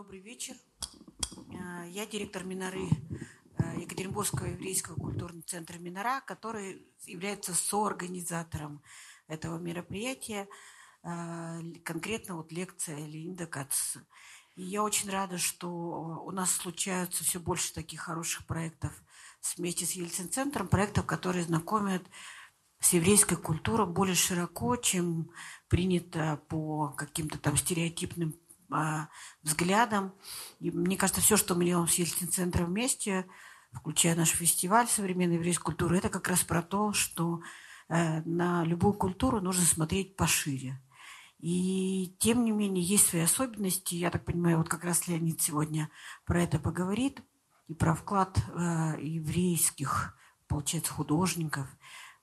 Добрый вечер. Э, я директор Миноры э, Екатеринбургского еврейского культурного центра Минора, который является соорганизатором этого мероприятия, э, конкретно вот лекция Леонида Каца. И я очень рада, что у нас случаются все больше таких хороших проектов вместе с Ельцин-центром, проектов, которые знакомят с еврейской культурой более широко, чем принято по каким-то там стереотипным а, взглядам. И мне кажется, все, что мы делаем с Ельцин-центром вместе, включая наш фестиваль современной еврейской культуры, это как раз про то, что э, на любую культуру нужно смотреть пошире. И тем не менее есть свои особенности. Я так понимаю, вот как раз Леонид сегодня про это поговорит и про вклад э, еврейских, получается, художников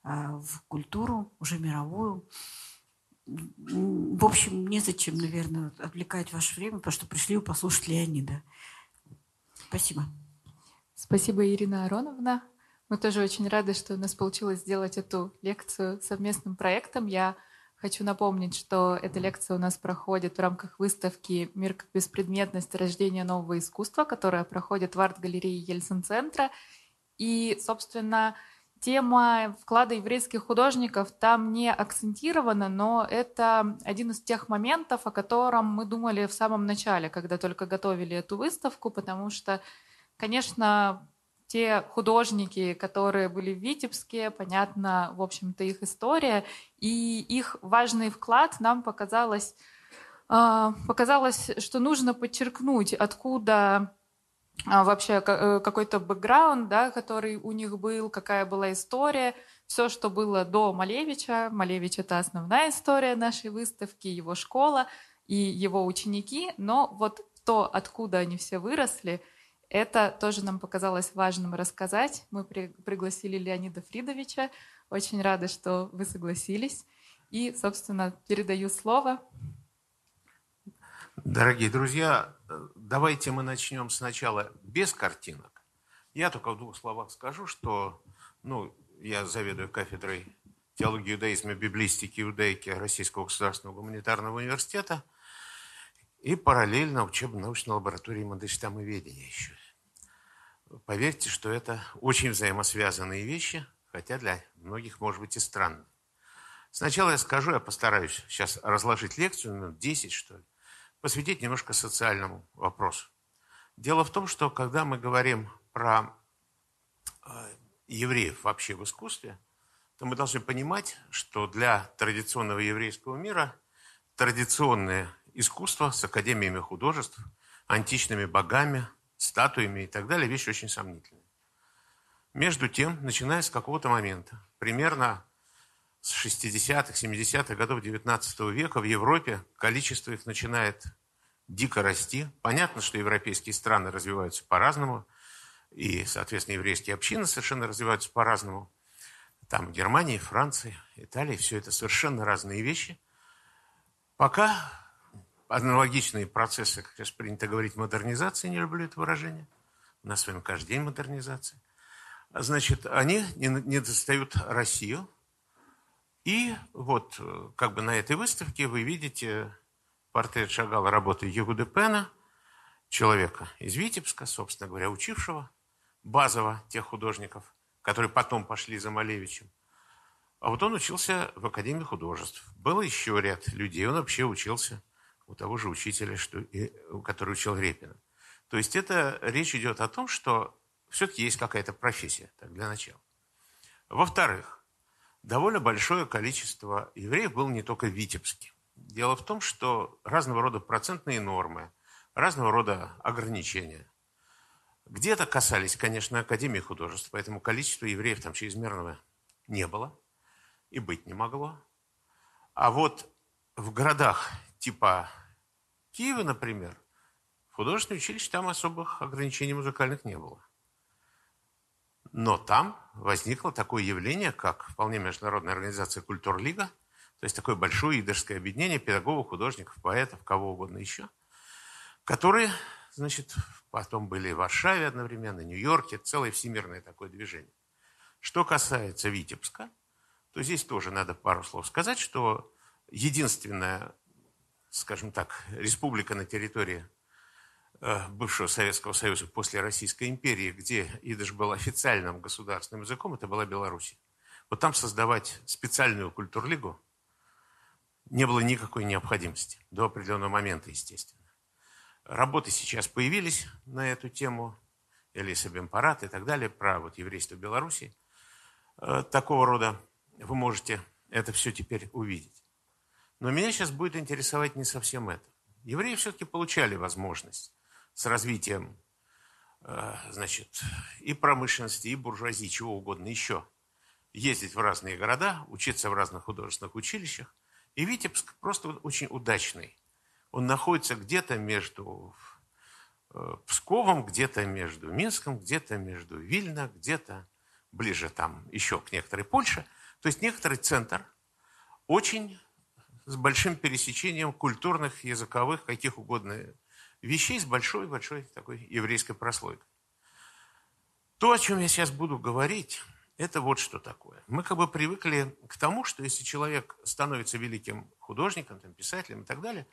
э, в культуру уже мировую в общем, незачем, наверное, отвлекать ваше время, потому что пришли послушать Леонида. Спасибо. Спасибо, Ирина Ароновна. Мы тоже очень рады, что у нас получилось сделать эту лекцию совместным проектом. Я хочу напомнить, что эта лекция у нас проходит в рамках выставки «Мир как беспредметность. Рождение нового искусства», которая проходит в арт-галерее Ельцин-центра. И, собственно, Тема вклада еврейских художников там не акцентирована, но это один из тех моментов, о котором мы думали в самом начале, когда только готовили эту выставку, потому что, конечно, те художники, которые были в Витебске, понятно, в общем-то, их история, и их важный вклад нам показалось, а, показалось, что нужно подчеркнуть, откуда вообще э, какой-то бэкграунд, да, который у них был, какая была история, все, что было до Малевича. Малевич — это основная история нашей выставки, его школа и его ученики, но вот то, откуда они все выросли, это тоже нам показалось важным рассказать. Мы при, пригласили Леонида Фридовича. Очень рады, что вы согласились. И, собственно, передаю слово. Дорогие друзья, давайте мы начнем сначала без картинок. Я только в двух словах скажу, что ну, я заведую кафедрой теологии иудаизма, библистики иудаики Российского государственного гуманитарного университета и параллельно учебно-научной лаборатории Мандельштама-ведения еще. Поверьте, что это очень взаимосвязанные вещи, хотя для многих, может быть, и странно. Сначала я скажу, я постараюсь сейчас разложить лекцию, минут 10, что ли, посвятить немножко социальному вопросу. Дело в том, что когда мы говорим про э, евреев вообще в искусстве, то мы должны понимать, что для традиционного еврейского мира традиционное искусство с академиями художеств, античными богами, статуями и так далее, вещь очень сомнительная. Между тем, начиная с какого-то момента, примерно с 60-х, 70-х годов 19 века в Европе количество их начинает дико расти. Понятно, что европейские страны развиваются по-разному, и, соответственно, еврейские общины совершенно развиваются по-разному. Там Германия, Франция, Италия, все это совершенно разные вещи. Пока аналогичные процессы, как сейчас принято говорить, модернизации, не люблю это выражение, у нас с вами каждый день модернизация, значит, они не, не достают Россию, и вот э, как бы на этой выставке вы видите портрет Шагала работы Егуды Пена, человека из Витебска, собственно говоря, учившего базово тех художников, которые потом пошли за Малевичем. А вот он учился в Академии художеств. Был еще ряд людей. Он вообще учился у того же учителя, что, который учил Репина. То есть это речь идет о том, что все-таки есть какая-то профессия, так, для начала. Во-вторых, довольно большое количество евреев было не только в Витебске. Дело в том, что разного рода процентные нормы, разного рода ограничения где-то касались, конечно, Академии художеств, поэтому количество евреев там чрезмерного не было и быть не могло. А вот в городах типа Киева, например, в художественном училище там особых ограничений музыкальных не было. Но там возникло такое явление, как вполне международная организация «Культурлига», то есть такое большое идерское объединение педагогов, художников, поэтов, кого угодно еще, которые, значит, потом были в Варшаве одновременно, Нью-Йорке, целое всемирное такое движение. Что касается Витебска, то здесь тоже надо пару слов сказать, что единственная, скажем так, республика на территории бывшего Советского Союза после Российской империи, где идыш был официальным государственным языком, это была Беларусь. Вот там создавать специальную культурлигу не было никакой необходимости. До определенного момента, естественно. Работы сейчас появились на эту тему. Элиса Бемпарат и так далее, про вот еврейство Беларуси. Э, такого рода вы можете это все теперь увидеть. Но меня сейчас будет интересовать не совсем это. Евреи все-таки получали возможность с развитием э, значит, и промышленности, и буржуазии, чего угодно еще, ездить в разные города, учиться в разных художественных училищах. И Витебск просто очень удачный. Он находится где-то между э, Псковом, где-то между Минском, где-то между Вильно, где-то ближе там еще к некоторой Польше. То есть некоторый центр очень с большим пересечением культурных, языковых, каких угодно вещей, с большой-большой такой еврейской прослойкой. То, о чем я сейчас буду говорить, это вот что такое. Мы как бы привыкли к тому, что если человек становится великим художником, там, писателем и так далее,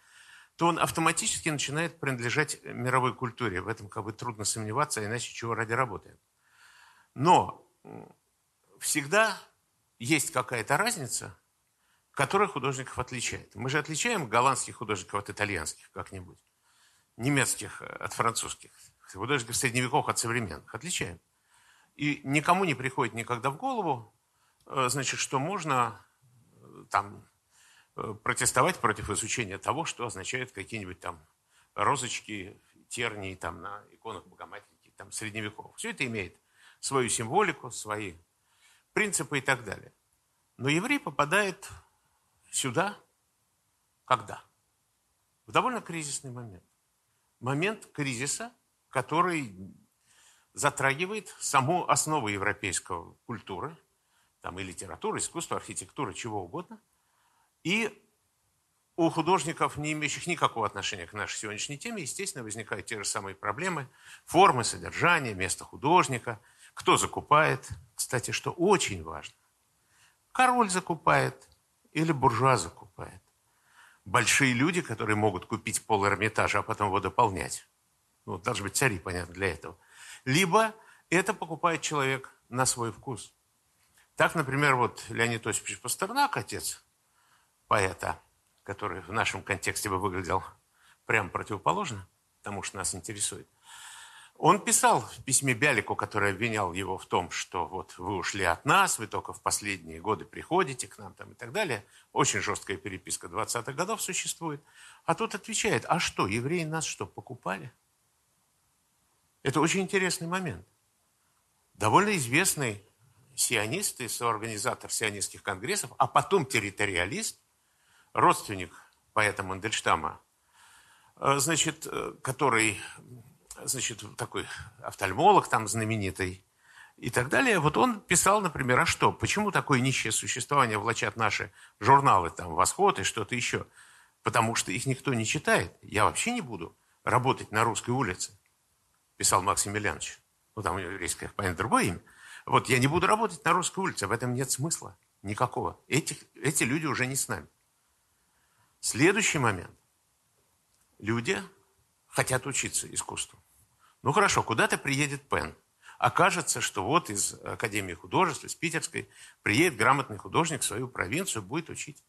то он автоматически начинает принадлежать мировой культуре. В этом как бы трудно сомневаться, иначе чего ради работаем. Но всегда есть какая-то разница которая художников отличает. Мы же отличаем голландских художников от итальянских как-нибудь, немецких от французских, художников средневековых от современных. Отличаем. И никому не приходит никогда в голову, э, значит, что можно э, там э, протестовать против изучения того, что означают какие-нибудь там розочки, тернии там на иконах Богоматерики, там средневековых. Все это имеет свою символику, свои принципы и так далее. Но еврей попадает сюда когда? В довольно кризисный момент. Момент кризиса, который затрагивает саму основу европейской культуры, там и литературы, искусства, архитектуры, чего угодно. И у художников, не имеющих никакого отношения к нашей сегодняшней теме, естественно, возникают те же самые проблемы. Формы, содержание, место художника, кто закупает. Кстати, что очень важно. Король закупает, или буржуа закупает. Большие люди, которые могут купить пол Эрмитажа, а потом его дополнять. Ну, должны быть цари, понятно, для этого. Либо это покупает человек на свой вкус. Так, например, вот Леонид Осипович Пастернак, отец поэта, который в нашем контексте бы выглядел прямо противоположно тому, что нас интересует. Он писал в письме Бялику, который обвинял его в том, что вот вы ушли от нас, вы только в последние годы приходите к нам там и так далее. Очень жесткая переписка 20-х годов существует. А тот отвечает, а что, евреи нас что, покупали? Это очень интересный момент. Довольно известный сионист и соорганизатор сионистских конгрессов, а потом территориалист, родственник поэта Мандельштама, э, значит, э, который значит, такой офтальмолог там знаменитый и так далее. Вот он писал, например, а что, почему такое нищее существование влачат наши журналы, там, «Восход» и что-то еще? Потому что их никто не читает. Я вообще не буду работать на русской улице, писал Максим Емельянович. Ну, там у него еврейское, понятно, другое имя. Вот я не буду работать на русской улице, в этом нет смысла никакого. Эти, эти люди уже не с нами. Следующий момент. Люди хотят учиться искусству. Ну хорошо, куда-то приедет Пен. Окажется, что вот из Академии художеств, из Питерской, приедет грамотный художник в свою провинцию, будет учить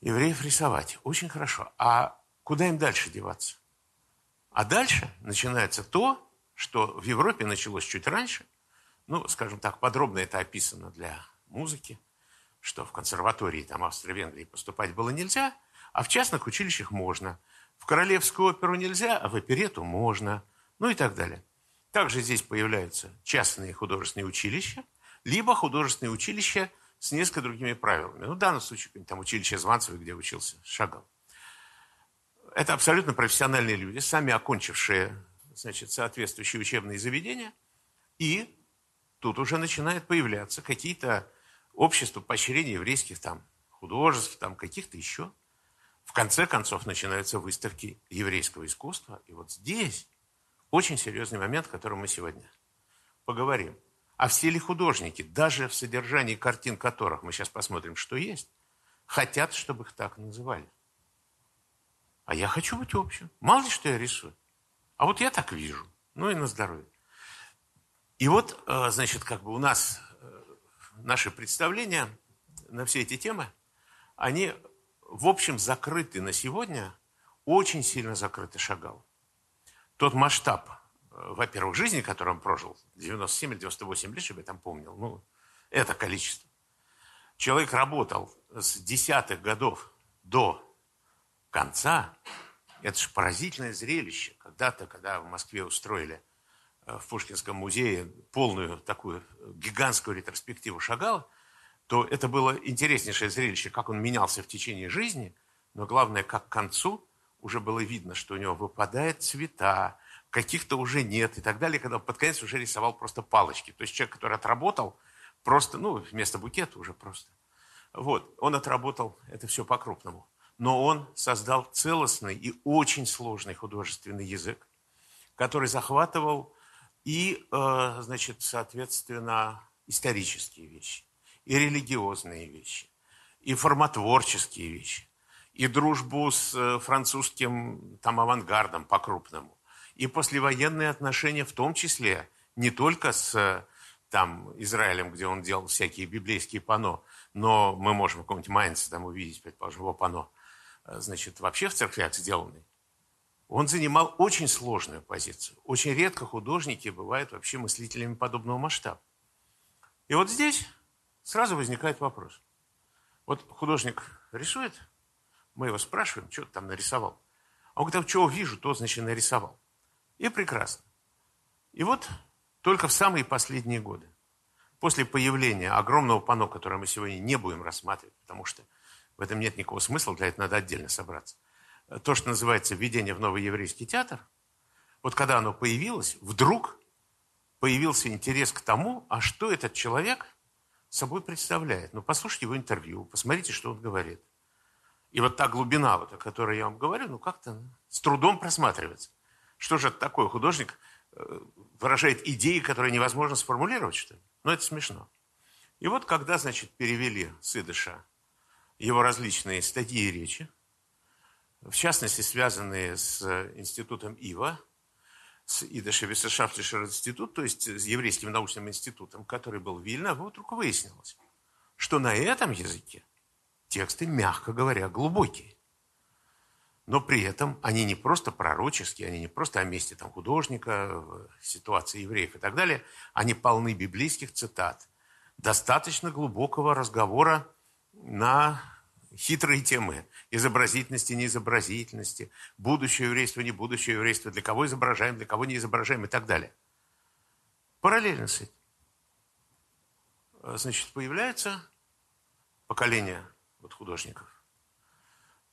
евреев рисовать. Очень хорошо. А куда им дальше деваться? А дальше начинается то, что в Европе началось чуть раньше. Ну, скажем так, подробно это описано для музыки, что в консерватории там Австро-Венгрии поступать было нельзя, а в частных училищах можно. В королевскую оперу нельзя, а в оперету можно – ну и так далее. Также здесь появляются частные художественные училища, либо художественные училища с несколько другими правилами. Ну, в данном случае, там училище Званцева, где учился Шагал. Это абсолютно профессиональные люди, сами окончившие значит, соответствующие учебные заведения. И тут уже начинают появляться какие-то общества поощрения еврейских там художеств, там каких-то еще. В конце концов начинаются выставки еврейского искусства. И вот здесь очень серьезный момент, о котором мы сегодня поговорим. А все ли художники, даже в содержании картин которых, мы сейчас посмотрим, что есть, хотят, чтобы их так называли? А я хочу быть общим. Мало ли, что я рисую. А вот я так вижу. Ну и на здоровье. И вот, э, значит, как бы у нас э, наши представления на все эти темы, они, в общем, закрыты на сегодня, очень сильно закрыты Шагал. Тот масштаб, э, во-первых, жизни, который он прожил, 97 или 98 лет, чтобы я там помнил, ну, это количество. Человек работал с десятых годов до конца. Это же поразительное зрелище. Когда-то, когда в Москве устроили Э, в Пушкинском музее полную такую гигантскую ретроспективу Шагала, то это было интереснейшее зрелище, как он менялся в течение жизни, но главное, как к концу уже было видно, что у него выпадает цвета, каких-то уже нет и так далее, когда под конец уже рисовал просто палочки. То есть человек, который отработал просто, ну, вместо букета уже просто. Вот, он отработал это все по-крупному. Но он создал целостный и очень сложный художественный язык, который захватывал и, э, значит, соответственно, исторические вещи, и религиозные вещи, и формотворческие вещи, и дружбу с э, французским там авангардом по-крупному, и послевоенные отношения в том числе не только с там Израилем, где он делал всякие библейские пано, но мы можем каком-нибудь Майнце там увидеть, предположим, его пано, э, значит, вообще в церквях сделанный. Он занимал очень сложную позицию. Очень редко художники бывают вообще мыслителями подобного масштаба. И вот здесь сразу возникает вопрос. Вот художник рисует, мы его спрашиваем, что ты там нарисовал. А он говорит, а что вижу, то, значит, нарисовал. И прекрасно. И вот только в самые последние годы, после появления огромного панно, которое мы сегодня не будем рассматривать, потому что в этом нет никакого смысла, для этого надо отдельно собраться, то, что называется введение в новый еврейский театр, вот когда оно появилось, вдруг появился интерес к тому, а что этот человек собой представляет. Ну, послушайте его интервью, посмотрите, что он говорит. И вот та глубина, вот, о которой я вам говорю, ну, как-то с трудом просматривается. Что же это такое? Художник э, выражает идеи, которые невозможно сформулировать, что ли? Ну, это смешно. И вот когда, значит, перевели с идыша его различные статьи и речи, в частности, связанные с институтом ИВА, с Виссершафтишер институт, то есть с еврейским научным институтом, который был в Вильно, вдруг выяснилось, что на этом языке тексты, мягко говоря, глубокие. Но при этом они не просто пророческие, они не просто о месте там, художника, ситуации евреев и так далее, они полны библейских цитат, достаточно глубокого разговора на хитрые темы изобразительности, неизобразительности, будущее еврейство, не будущее еврейство, для кого изображаем, для кого не изображаем и так далее. Параллельно с этим, значит, появляется поколение вот художников,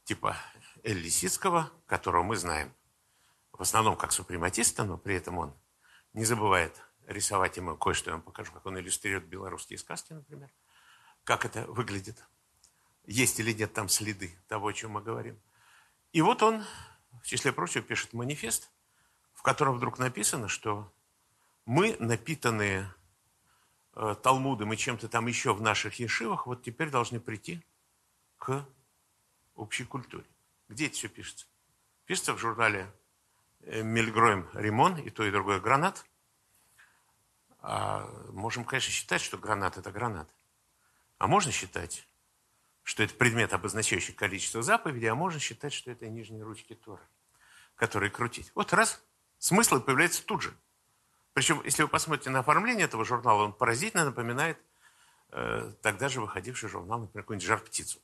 типа Эль Лисицкого, которого мы знаем в основном как супрематиста, но при этом он не забывает рисовать, ему кое-что я вам покажу, как он иллюстрирует белорусские сказки, например, как это выглядит – есть или нет там следы того, о чем мы говорим. И вот он, в числе прочего, пишет манифест, в котором вдруг написано, что мы, напитанные э, Талмудом и чем-то там еще в наших ешивах, вот теперь должны прийти к общей культуре. Где это все пишется? Пишется в журнале э, Мельгроем Римон, и то, и другое гранат. А можем, конечно, считать, что гранат – это гранат. А можно считать, что это предмет, обозначающий количество заповедей, а можно считать, что это нижние ручки Торы, которые крутить. Вот раз, смысл появляется тут же. Причем, если вы посмотрите на оформление этого журнала, он поразительно напоминает э, тогда же выходивший журнал, например, какой-нибудь «Жар-птицу».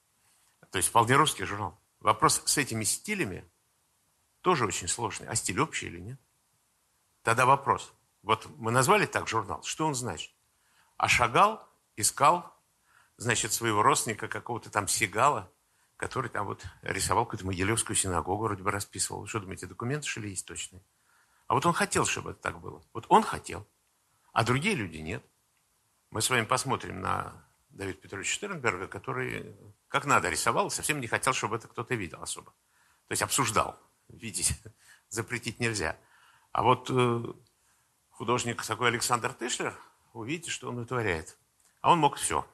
То есть вполне русский журнал. Вопрос с этими стилями тоже очень сложный. А стиль общий или нет? Тогда вопрос. Вот мы назвали так журнал. Что он значит? А Шагал искал значит, своего родственника, какого-то там Сигала, который там вот рисовал какую-то Могилевскую синагогу, вроде бы расписывал. Что думаете, документы, что ли, есть точные? А вот он хотел, чтобы это так было. Вот он хотел, а другие люди нет. Мы с вами посмотрим на Давида Петровича Штернберга, который как надо рисовал, совсем не хотел, чтобы это кто-то видел особо. То есть обсуждал. Видеть запретить нельзя. А вот э, художник такой Александр Тышлер, увидите, что он вытворяет. А он мог все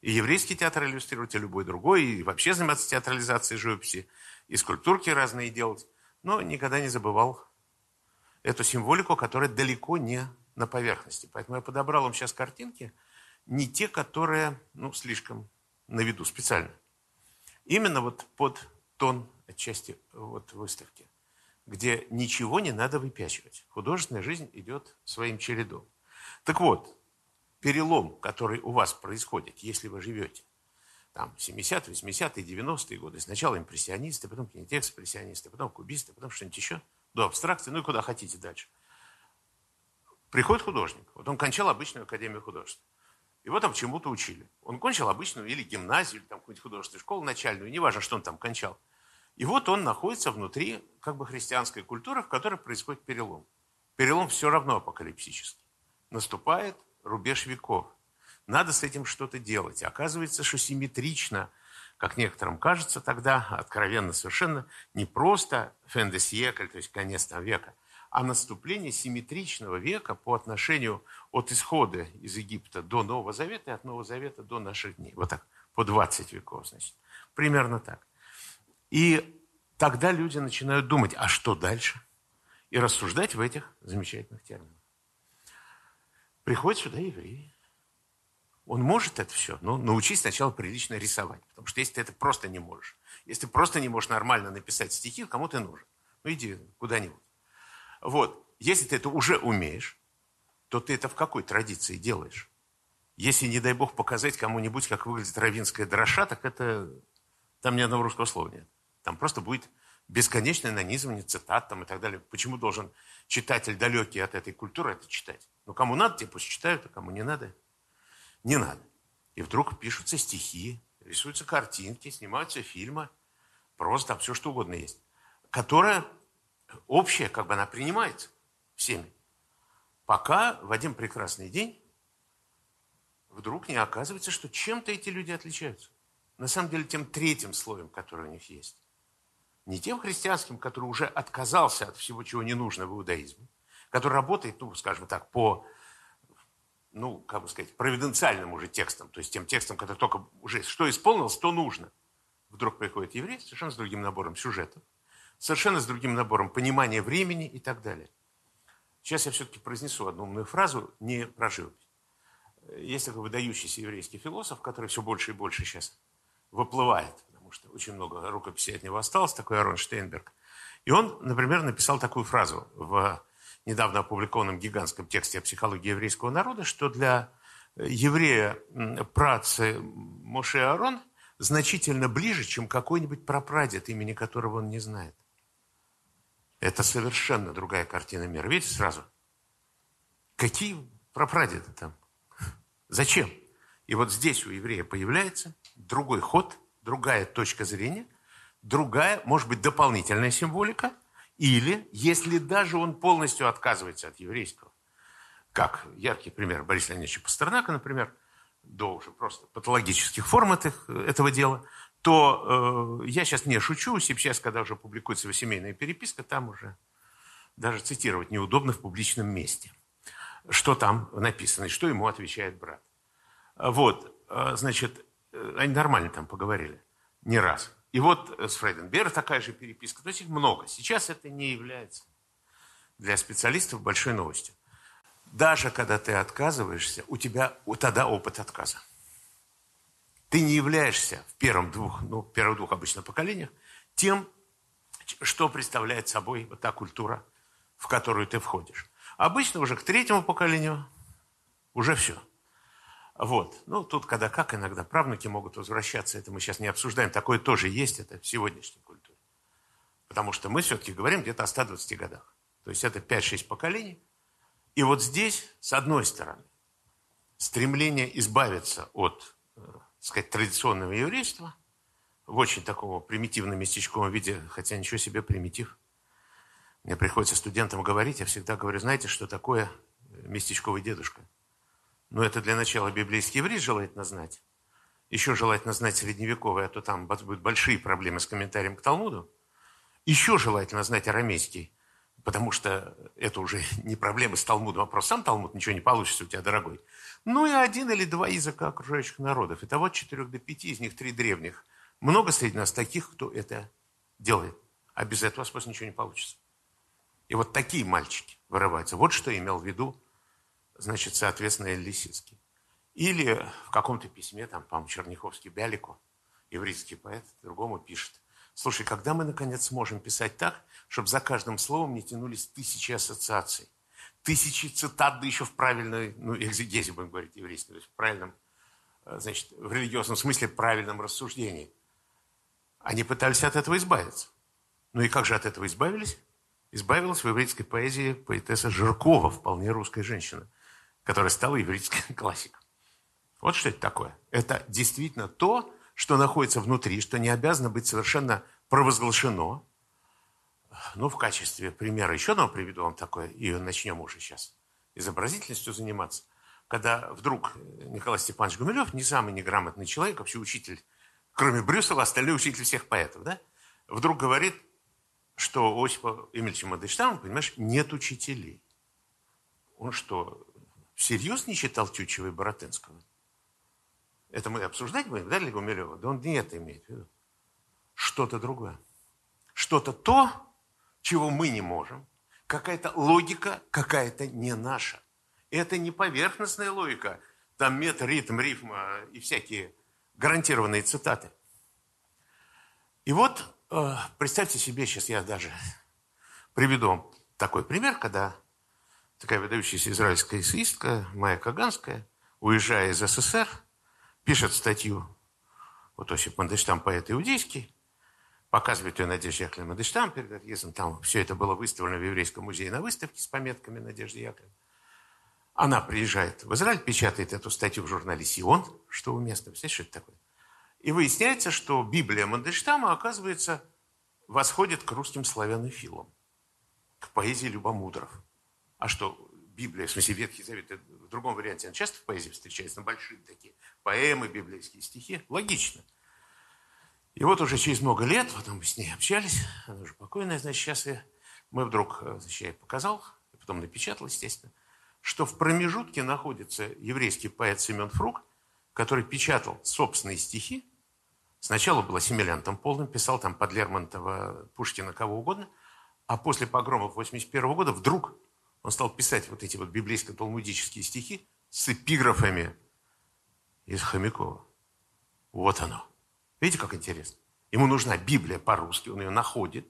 и еврейский театр иллюстрировать, и любой другой, и вообще заниматься театрализацией живописи, и скульптурки разные делать, но никогда не забывал эту символику, которая далеко не на поверхности. Поэтому я подобрал вам сейчас картинки, не те, которые, ну, слишком на виду специально. Именно вот под тон отчасти вот выставки, где ничего не надо выпячивать. Художественная жизнь идет своим чередом. Так вот, перелом, который у вас происходит, если вы живете там 70-е, 80-е, 90-е годы, сначала импрессионисты, потом кинетекс-импрессионисты, потом кубисты, потом что-нибудь еще, до абстракции, ну и куда хотите дальше. Приходит художник, вот он кончал обычную академию художеств. Его там чему-то учили. Он кончил обычную или гимназию, или там какую-нибудь художественную школу начальную, неважно, что он там кончал. И вот он находится внутри как бы христианской культуры, в которой происходит перелом. Перелом все равно апокалипсический. Наступает рубеж веков. Надо с этим что-то делать. Оказывается, что симметрично, как некоторым кажется тогда, откровенно совершенно, не просто фендесьекль, то есть конец там века, а наступление симметричного века по отношению от исхода из Египта до Нового Завета и от Нового Завета до наших дней. Вот так, по 20 веков, значит. Примерно так. И тогда люди начинают думать, а что дальше? И рассуждать в этих замечательных терминах. Приходят сюда евреи. Он может это все, но научись сначала прилично рисовать. Потому что если ты это просто не можешь, если ты просто не можешь нормально написать стихи, кому ты нужен? Ну иди куда-нибудь. Вот. Если ты это уже умеешь, то ты это в какой традиции делаешь? Если, не дай бог, показать кому-нибудь, как выглядит равинская дроша, так это... Там ни одного русского слова нет. Там просто будет бесконечное нанизывание цитат там и так далее. Почему должен читатель далекий от этой культуры это читать? Ну, кому надо, те пусть читают, а кому не надо, не надо. И вдруг пишутся стихи, рисуются картинки, снимаются фильмы, просто там все что угодно есть, которое общая, как бы она принимается всеми. Пока в один прекрасный день вдруг не оказывается, что чем-то эти люди отличаются. На самом деле тем третьим слоем, который у них есть. Не тем христианским, который уже отказался от всего, чего не нужно в иудаизме, который работает, ну, скажем так, по, ну, как бы сказать, провиденциальным уже текстам, то есть тем текстам, который только уже что исполнилось, то нужно. Вдруг приходит еврей совершенно с другим набором сюжетов, совершенно с другим набором понимания времени и так далее. Сейчас я все-таки произнесу одну умную фразу, не про живопись. Есть такой выдающийся еврейский философ, который все больше и больше сейчас выплывает, потому что очень много рукописей от него осталось, такой Арон Штейнберг. И он, например, написал такую фразу в недавно опубликованном гигантском тексте о психологии еврейского народа, что для еврея працы Моше Арон значительно ближе, чем какой-нибудь прапрадед, имени которого он не знает. Это совершенно другая картина мира. Видите сразу? Какие прапрадеды там? Зачем? И вот здесь у еврея появляется другой ход, другая точка зрения, другая, может быть, дополнительная символика, или, если даже он полностью отказывается от еврейского, как яркий пример Бориса Леонидовича Пастернака, например, до уже просто патологических форм этих, этого дела – то э, я сейчас не шучу, сейчас, когда уже публикуется семейная переписка, там уже даже цитировать неудобно в публичном месте. Что там написано и что ему отвечает брат. Вот, э, значит, э, они нормально там поговорили, не раз. И вот с Фрейденберг такая же переписка. То есть их много. Сейчас это не является для специалистов большой новостью. Даже когда ты отказываешься, у тебя тогда опыт отказа. Ты не являешься в первом двух, ну, первых двух обычно поколениях тем, что представляет собой вот та культура, в которую ты входишь. Обычно уже к третьему поколению уже все. Вот. Ну, тут когда как, иногда правнуки могут возвращаться, это мы сейчас не обсуждаем, такое тоже есть, это в сегодняшней культуре. Потому что мы все-таки говорим где-то о 120 годах. То есть это 5-6 поколений. И вот здесь, с одной стороны, стремление избавиться от сказать, традиционного еврейства в очень такого примитивном местечковом виде, хотя ничего себе примитив. Мне приходится студентам говорить, я всегда говорю, знаете, что такое местечковый дедушка? Ну, это для начала библейский еврей желательно знать. Еще желательно знать средневековый, а то там будут большие проблемы с комментарием к Талмуду. Еще желательно знать арамейский, потому что это уже не проблемы с Талмудом, а просто сам Талмуд, ничего не получится у тебя, дорогой. Ну и один или два языка окружающих народов. Итого от четырех до пяти, из них три древних. Много среди нас таких, кто это делает. А без этого у вас просто ничего не получится. И вот такие мальчики вырываются. Вот что имел в виду, значит, соответственно, Лисицкий. Или в каком-то письме, там, по-моему, Черняховский Бялику, еврейский поэт, другому пишет. Слушай, когда мы, наконец, сможем писать так, чтобы за каждым словом не тянулись тысячи ассоциаций, тысячи цитат, да еще в правильной, ну, экзегезе, будем говорить, еврейской, то есть в правильном, э, значит, в религиозном смысле правильном рассуждении. Они пытались от этого избавиться. Ну и как же от этого избавились? Избавилась в еврейской поэзии поэтесса Жиркова, вполне русская женщина, которая стала еврейской классикой. Вот что это такое. Это действительно то, что находится внутри, что не обязано быть совершенно провозглашено. Ну, в качестве примера еще одного приведу вам такое, и начнем уже сейчас изобразительностью заниматься. Когда вдруг Николай Степанович Гумилев, не самый неграмотный человек, вообще учитель, кроме Брюсова, остальной учитель всех поэтов, да, вдруг говорит, что у Осипа Эмильевича Мандельштама, понимаешь, нет учителей. Он что, всерьез не читал Тютчева и Боротынского? Это мы обсуждать будем, да, Гумилева? Да он не это имеет в виду. Что-то другое. Что-то то, чего мы не можем. Какая-то логика, какая-то не наша. Это не поверхностная логика. Там метр, ритм, рифма и всякие гарантированные цитаты. И вот э, представьте себе, сейчас я даже приведу вам такой пример, когда такая выдающаяся израильская эссеистка Майя Каганская, уезжая из СССР, пишет статью, вот Осип Мандельштам, поэт иудейский, показывает ее Надежде Яковлевне Мандельштам перед отъездом. Там все это было выставлено в Еврейском музее на выставке с пометками Надежды Яковлевны. Она приезжает в Израиль, печатает эту статью в журнале «Сион», что уместно. Представляете, что это такое? И выясняется, что Библия Мандельштама, оказывается, восходит к русским славянофилам, к поэзии любомудров. А что, Библия, в смысле Ветхий Завет, в другом варианте, он часто в поэзии встречается, на большие такие поэмы, библейские стихи. Логично. И вот уже через много лет, потом мы с ней общались, она уже покойная, значит, сейчас я, мы вдруг, э, значит, я ей показал, потом напечатал, естественно, что в промежутке находится еврейский поэт Семен Фрук, который печатал собственные стихи. Сначала был ассимилянтом полным, писал там под Лермонтова, Пушкина, кого угодно, а после погромов 81 года вдруг он стал писать вот эти вот библейско-талмудические стихи с эпиграфами из Хомякова. Вот оно. Видите, как интересно? Ему нужна Библия по-русски, он ее находит.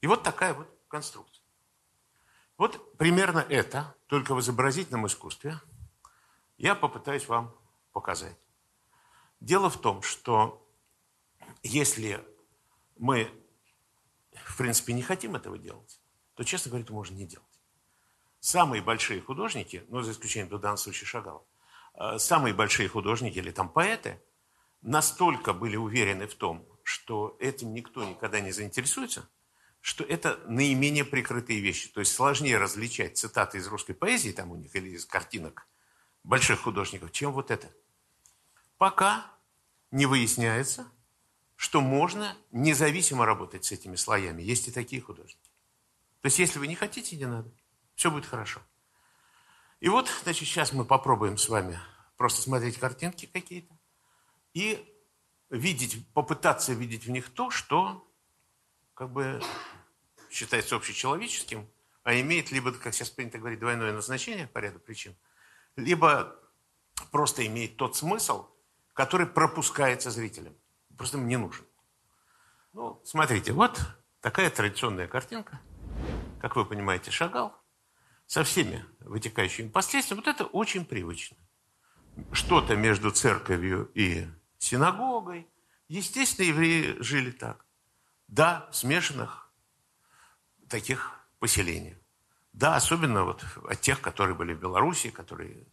И вот такая вот конструкция. Вот примерно это, только в изобразительном искусстве, я попытаюсь вам показать. Дело в том, что если мы, в принципе, не хотим этого делать, то, честно говоря, это можно не делать. Самые большие художники, ну, за исключением данном случае Шагала, э, самые большие художники или там поэты настолько были уверены в том, что этим никто никогда не заинтересуется, что это наименее прикрытые вещи. То есть сложнее различать цитаты из русской поэзии там у них или из картинок больших художников, чем вот это. Пока не выясняется, что можно независимо работать с этими слоями. Есть и такие художники. То есть если вы не хотите, не надо. Все будет хорошо. И вот, значит, сейчас мы попробуем с вами просто смотреть картинки какие-то и видеть, попытаться видеть в них то, что как бы считается общечеловеческим, а имеет либо, как сейчас принято говорить, двойное назначение по ряду причин, либо просто имеет тот смысл, который пропускается зрителям. Просто им не нужен. Ну, смотрите, вот такая традиционная картинка. Как вы понимаете, шагал со всеми вытекающими последствиями. Вот это очень привычно. Что-то между церковью и синагогой. Естественно, евреи жили так. Да, в смешанных таких поселениях. Да, особенно вот от тех, которые были в Беларуси, которые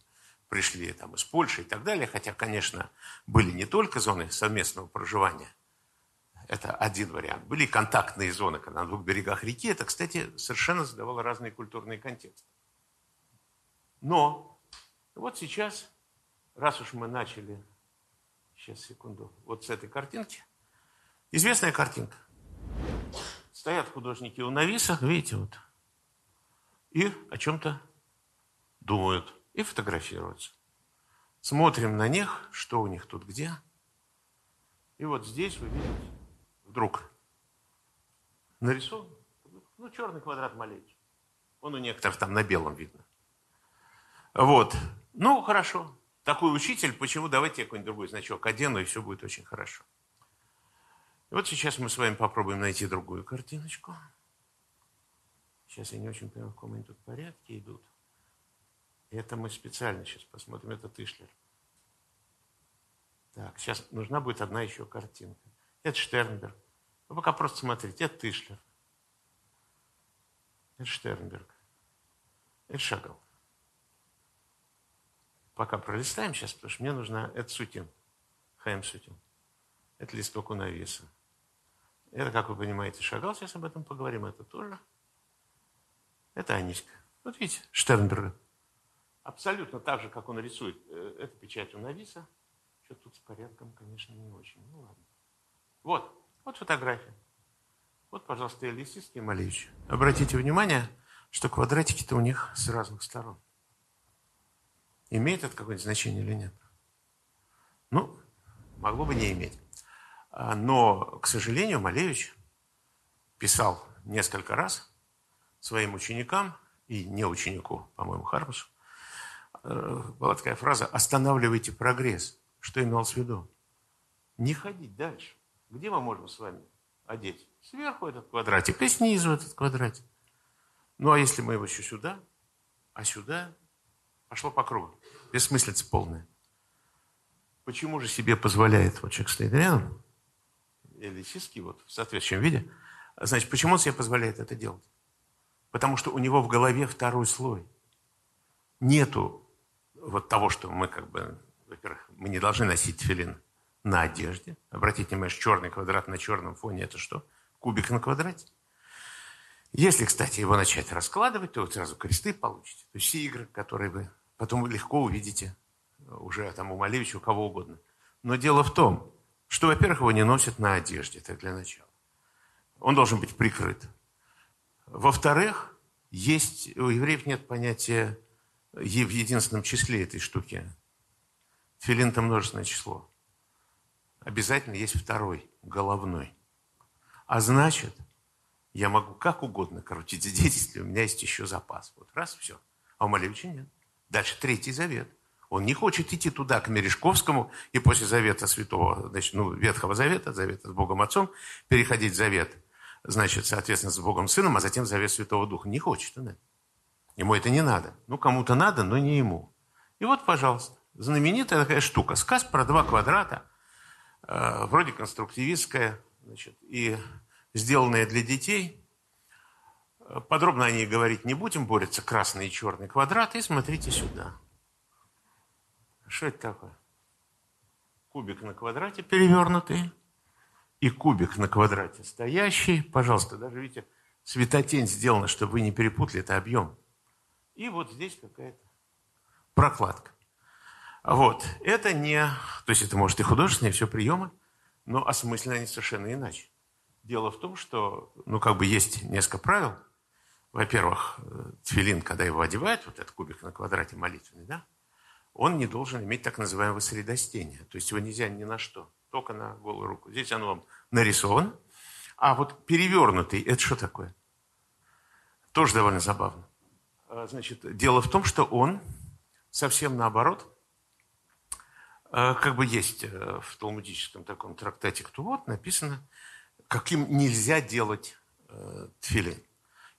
пришли там из Польши и так далее. Хотя, конечно, были не только зоны совместного проживания. Это один вариант. Были контактные зоны, когда на двух берегах реки. Это, кстати, совершенно задавало разные культурные контексты. Но вот сейчас, раз уж мы начали Сейчас, секунду. Вот с этой картинки. Известная картинка. Стоят художники у нависа, видите, вот. И о чем-то думают. И фотографируются. Смотрим на них, что у них тут где. И вот здесь вы видите, вдруг нарисован Ну, черный квадрат Малевич. Он у некоторых там на белом видно. Вот. Ну, хорошо. Такой учитель, почему? Давайте я какой-нибудь другой значок одену, и все будет очень хорошо. И вот сейчас мы с вами попробуем найти другую картиночку. Сейчас я не очень понимаю, в каком они тут порядке идут. Это мы специально сейчас посмотрим. Это Тышлер. Так, сейчас нужна будет одна еще картинка. Это Штернберг. Вы пока просто смотрите. Это Тышлер. Это Штернберг. Это Шагал. Пока пролистаем сейчас, потому что мне нужна... Это Сутин. Хайм Сутин. Это листок у навеса. Это, как вы понимаете, Шагал. Сейчас об этом поговорим. Это тоже. Это Аниська. Вот видите, Штернберга. Абсолютно так же, как он рисует. Э, это печать у Нависа. Что тут с порядком, конечно, не очень. Ну ладно. Вот, вот фотография. Вот, пожалуйста, Элисийский и Малевич. Обратите внимание, что квадратики-то у них с разных сторон. Имеет это какое-нибудь значение или нет? Ну, могло бы не иметь. А, но, к сожалению, Малевич писал несколько раз своим ученикам и не ученику, по-моему, Хармусу, э, была такая фраза «останавливайте прогресс». Что имел в виду? Не ходить дальше. Где мы можем с вами одеть? Сверху этот квадратик и снизу этот квадратик. Ну, а если мы его еще сюда, а сюда, пошло по кругу. Бессмыслица полная. Почему же себе позволяет, вот человек стоит рядом, или чистки, вот в соответствующем виде, значит, почему он себе позволяет это делать? Потому что у него в голове второй слой. Нету вот того, что мы как бы, во-первых, мы не должны носить филин на одежде. Обратите внимание, черный квадрат на черном фоне – это что? Кубик на квадрате. Если, кстати, его начать раскладывать, то вы сразу кресты получите. То есть все игры, которые вы потом легко увидите уже там у Малевича, у кого угодно. Но дело в том, что, во-первых, его не носят на одежде, это для начала. Он должен быть прикрыт. Во-вторых, есть, у евреев нет понятия в единственном числе этой штуки. Филин – это множественное число. Обязательно есть второй, головной. А значит, я могу как угодно крутить здесь, если у меня есть еще запас. Вот раз, все. А у Малевича нет. Дальше Третий Завет. Он не хочет идти туда, к Мережковскому, и после Завета Святого, значит, ну, Ветхого Завета, Завета с Богом Отцом, переходить в Завет – значит, соответственно, с Богом Сыном, а затем Завет Святого Духа. Не хочет он это. Ему это не надо. Ну, кому-то надо, но не ему. И вот, пожалуйста, знаменитая такая штука. Сказ про два квадрата, э, вроде конструктивистская, значит, и сделанная для детей. Подробно о ней говорить не будем. Борются красный и черный квадраты. И смотрите сюда. Что это такое? Кубик на квадрате перевернутый и кубик на квадрате стоящий. Пожалуйста, даже видите, светотень сделана, чтобы вы не перепутали, это объем. И вот здесь какая-то прокладка. Вот, это не, то есть это может и художественные все приемы, но осмыслены они совершенно иначе. Дело в том, что, ну, как бы есть несколько правил. Во-первых, тфилин, когда его одевают, вот этот кубик на квадрате молитвенный, да, он не должен иметь так называемого средостения. То есть его нельзя ни на что только на голую руку. Здесь оно вам нарисовано. А вот перевернутый, это что такое? Тоже довольно забавно. А, значит, дело в том, что он совсем наоборот, а, как бы есть э, в талмудическом таком трактате Ктувот написано, каким нельзя делать э, тфилин.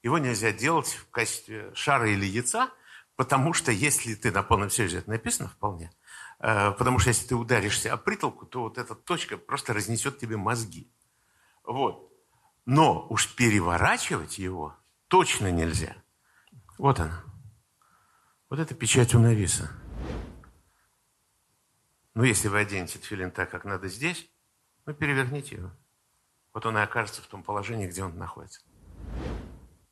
Его нельзя делать в качестве шара или яйца, потому что если ты на полном серьезе, это написано вполне, Э, потому что если ты ударишься о притолку, то вот эта точка просто разнесет тебе мозги. Вот. Но уж переворачивать его точно нельзя. Вот она. Вот это печать у нависа. Ну, если вы оденете тфилин так, как надо здесь, ну, переверните его. Вот он и окажется в том положении, где он находится.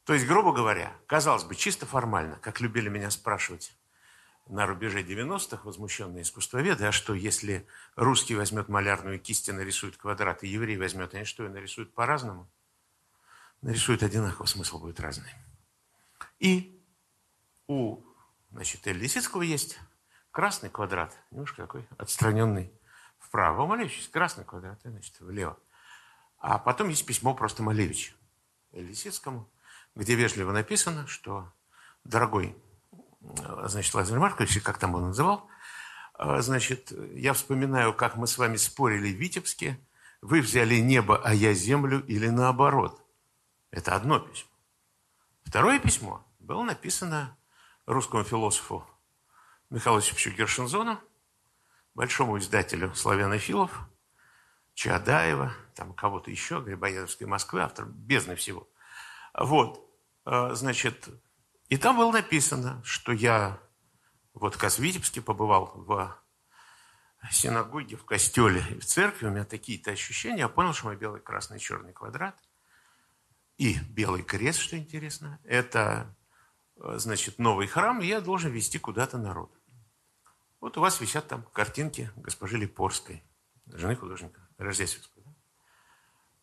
То есть, грубо говоря, казалось бы, чисто формально, как любили меня спрашивать на рубеже 90-х возмущенные искусствоведы, а что, если русский возьмет малярную кисть и нарисует квадрат, и еврей возьмет, они что, и нарисуют по-разному? Нарисуют одинаково, смысл будет разный. И у значит, Эль Лисицкого есть красный квадрат, немножко такой отстраненный вправо. У Малевича красный квадрат, значит, влево. А потом есть письмо просто Малевича Эль Лисицкому, где вежливо написано, что, дорогой, значит, Лазарь Маркович, как там он называл, значит, я вспоминаю, как мы с вами спорили в Витебске, вы взяли небо, а я землю, или наоборот. Это одно письмо. Второе письмо было написано русскому философу Михаилу Осиповичу Гершинзону, большому издателю славянофилов, Чадаева, там кого-то еще, Грибоедовской Москвы, автор бездны всего. Вот, э, значит, и там было написано, что я вот в Витебске побывал в синагоге, в костеле в церкви, у меня такие-то ощущения, я понял, что мой белый, красный, черный квадрат и белый крест, что интересно, это, э, значит, новый храм, и я должен вести куда-то народ. Вот у вас висят там картинки госпожи Липорской, жены художника Рождественского.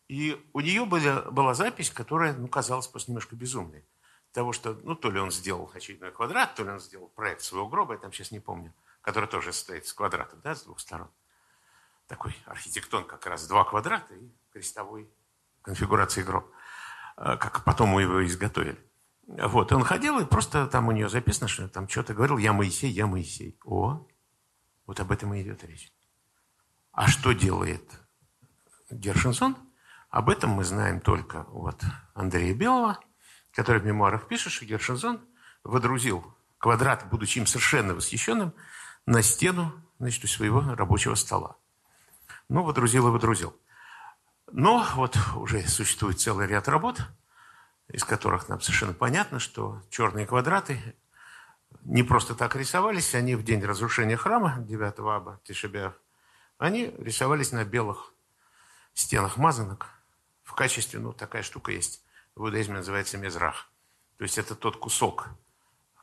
И у нее была, была запись, которая, ну, казалась просто немножко безумной. Того, что, ну, то ли он сделал очередной квадрат, то ли он сделал проект своего гроба, я там сейчас не помню, который тоже состоит из квадратов, да, с двух сторон. Такой архитектон как раз два квадрата и крестовой конфигурации гроб, э, как потом мы его изготовили. Вот, и он ходил, и просто там у нее записано, что там что-то говорил, я Моисей, я Моисей. О, вот об этом и идет речь. А что делает Гершинсон? Об этом мы знаем только от Андрея Белого, который в мемуарах пишет, что Гершинсон водрузил квадрат, будучи им совершенно восхищенным, на стену значит, у своего рабочего стола. Ну, водрузил и водрузил. Но вот уже существует целый ряд работ – из которых нам совершенно понятно, что черные квадраты не просто так рисовались, они в день разрушения храма 9 аба Тишебиав, они рисовались на белых стенах мазанок в качестве, ну, такая штука есть, в иудаизме называется мезрах. То есть это тот кусок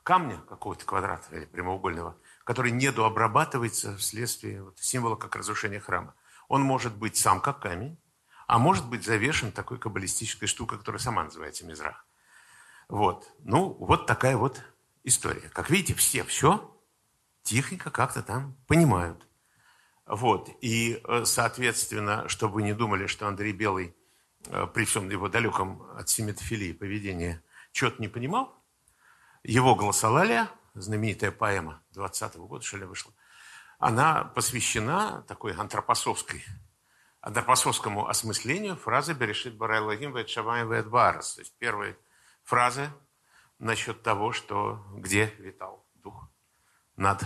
камня, какого-то квадрата или прямоугольного, который недообрабатывается вследствие вот, символа как разрушения храма. Он может быть сам как камень, а может быть завешен такой каббалистической штукой, которая сама называется Мизрах. Вот. Ну, вот такая вот история. Как видите, все все тихонько как-то там понимают. Вот. И, э, соответственно, чтобы вы не думали, что Андрей Белый при всем его далеком от семитофилии поведения что-то не понимал, его «Голосолалия», знаменитая поэма 20 -го года, что ли, вышла, она посвящена такой антропосовской антропосовскому осмыслению фразы «Берешит барай лагим вет шамай вет барас». То есть первые фразы насчет того, что где витал дух над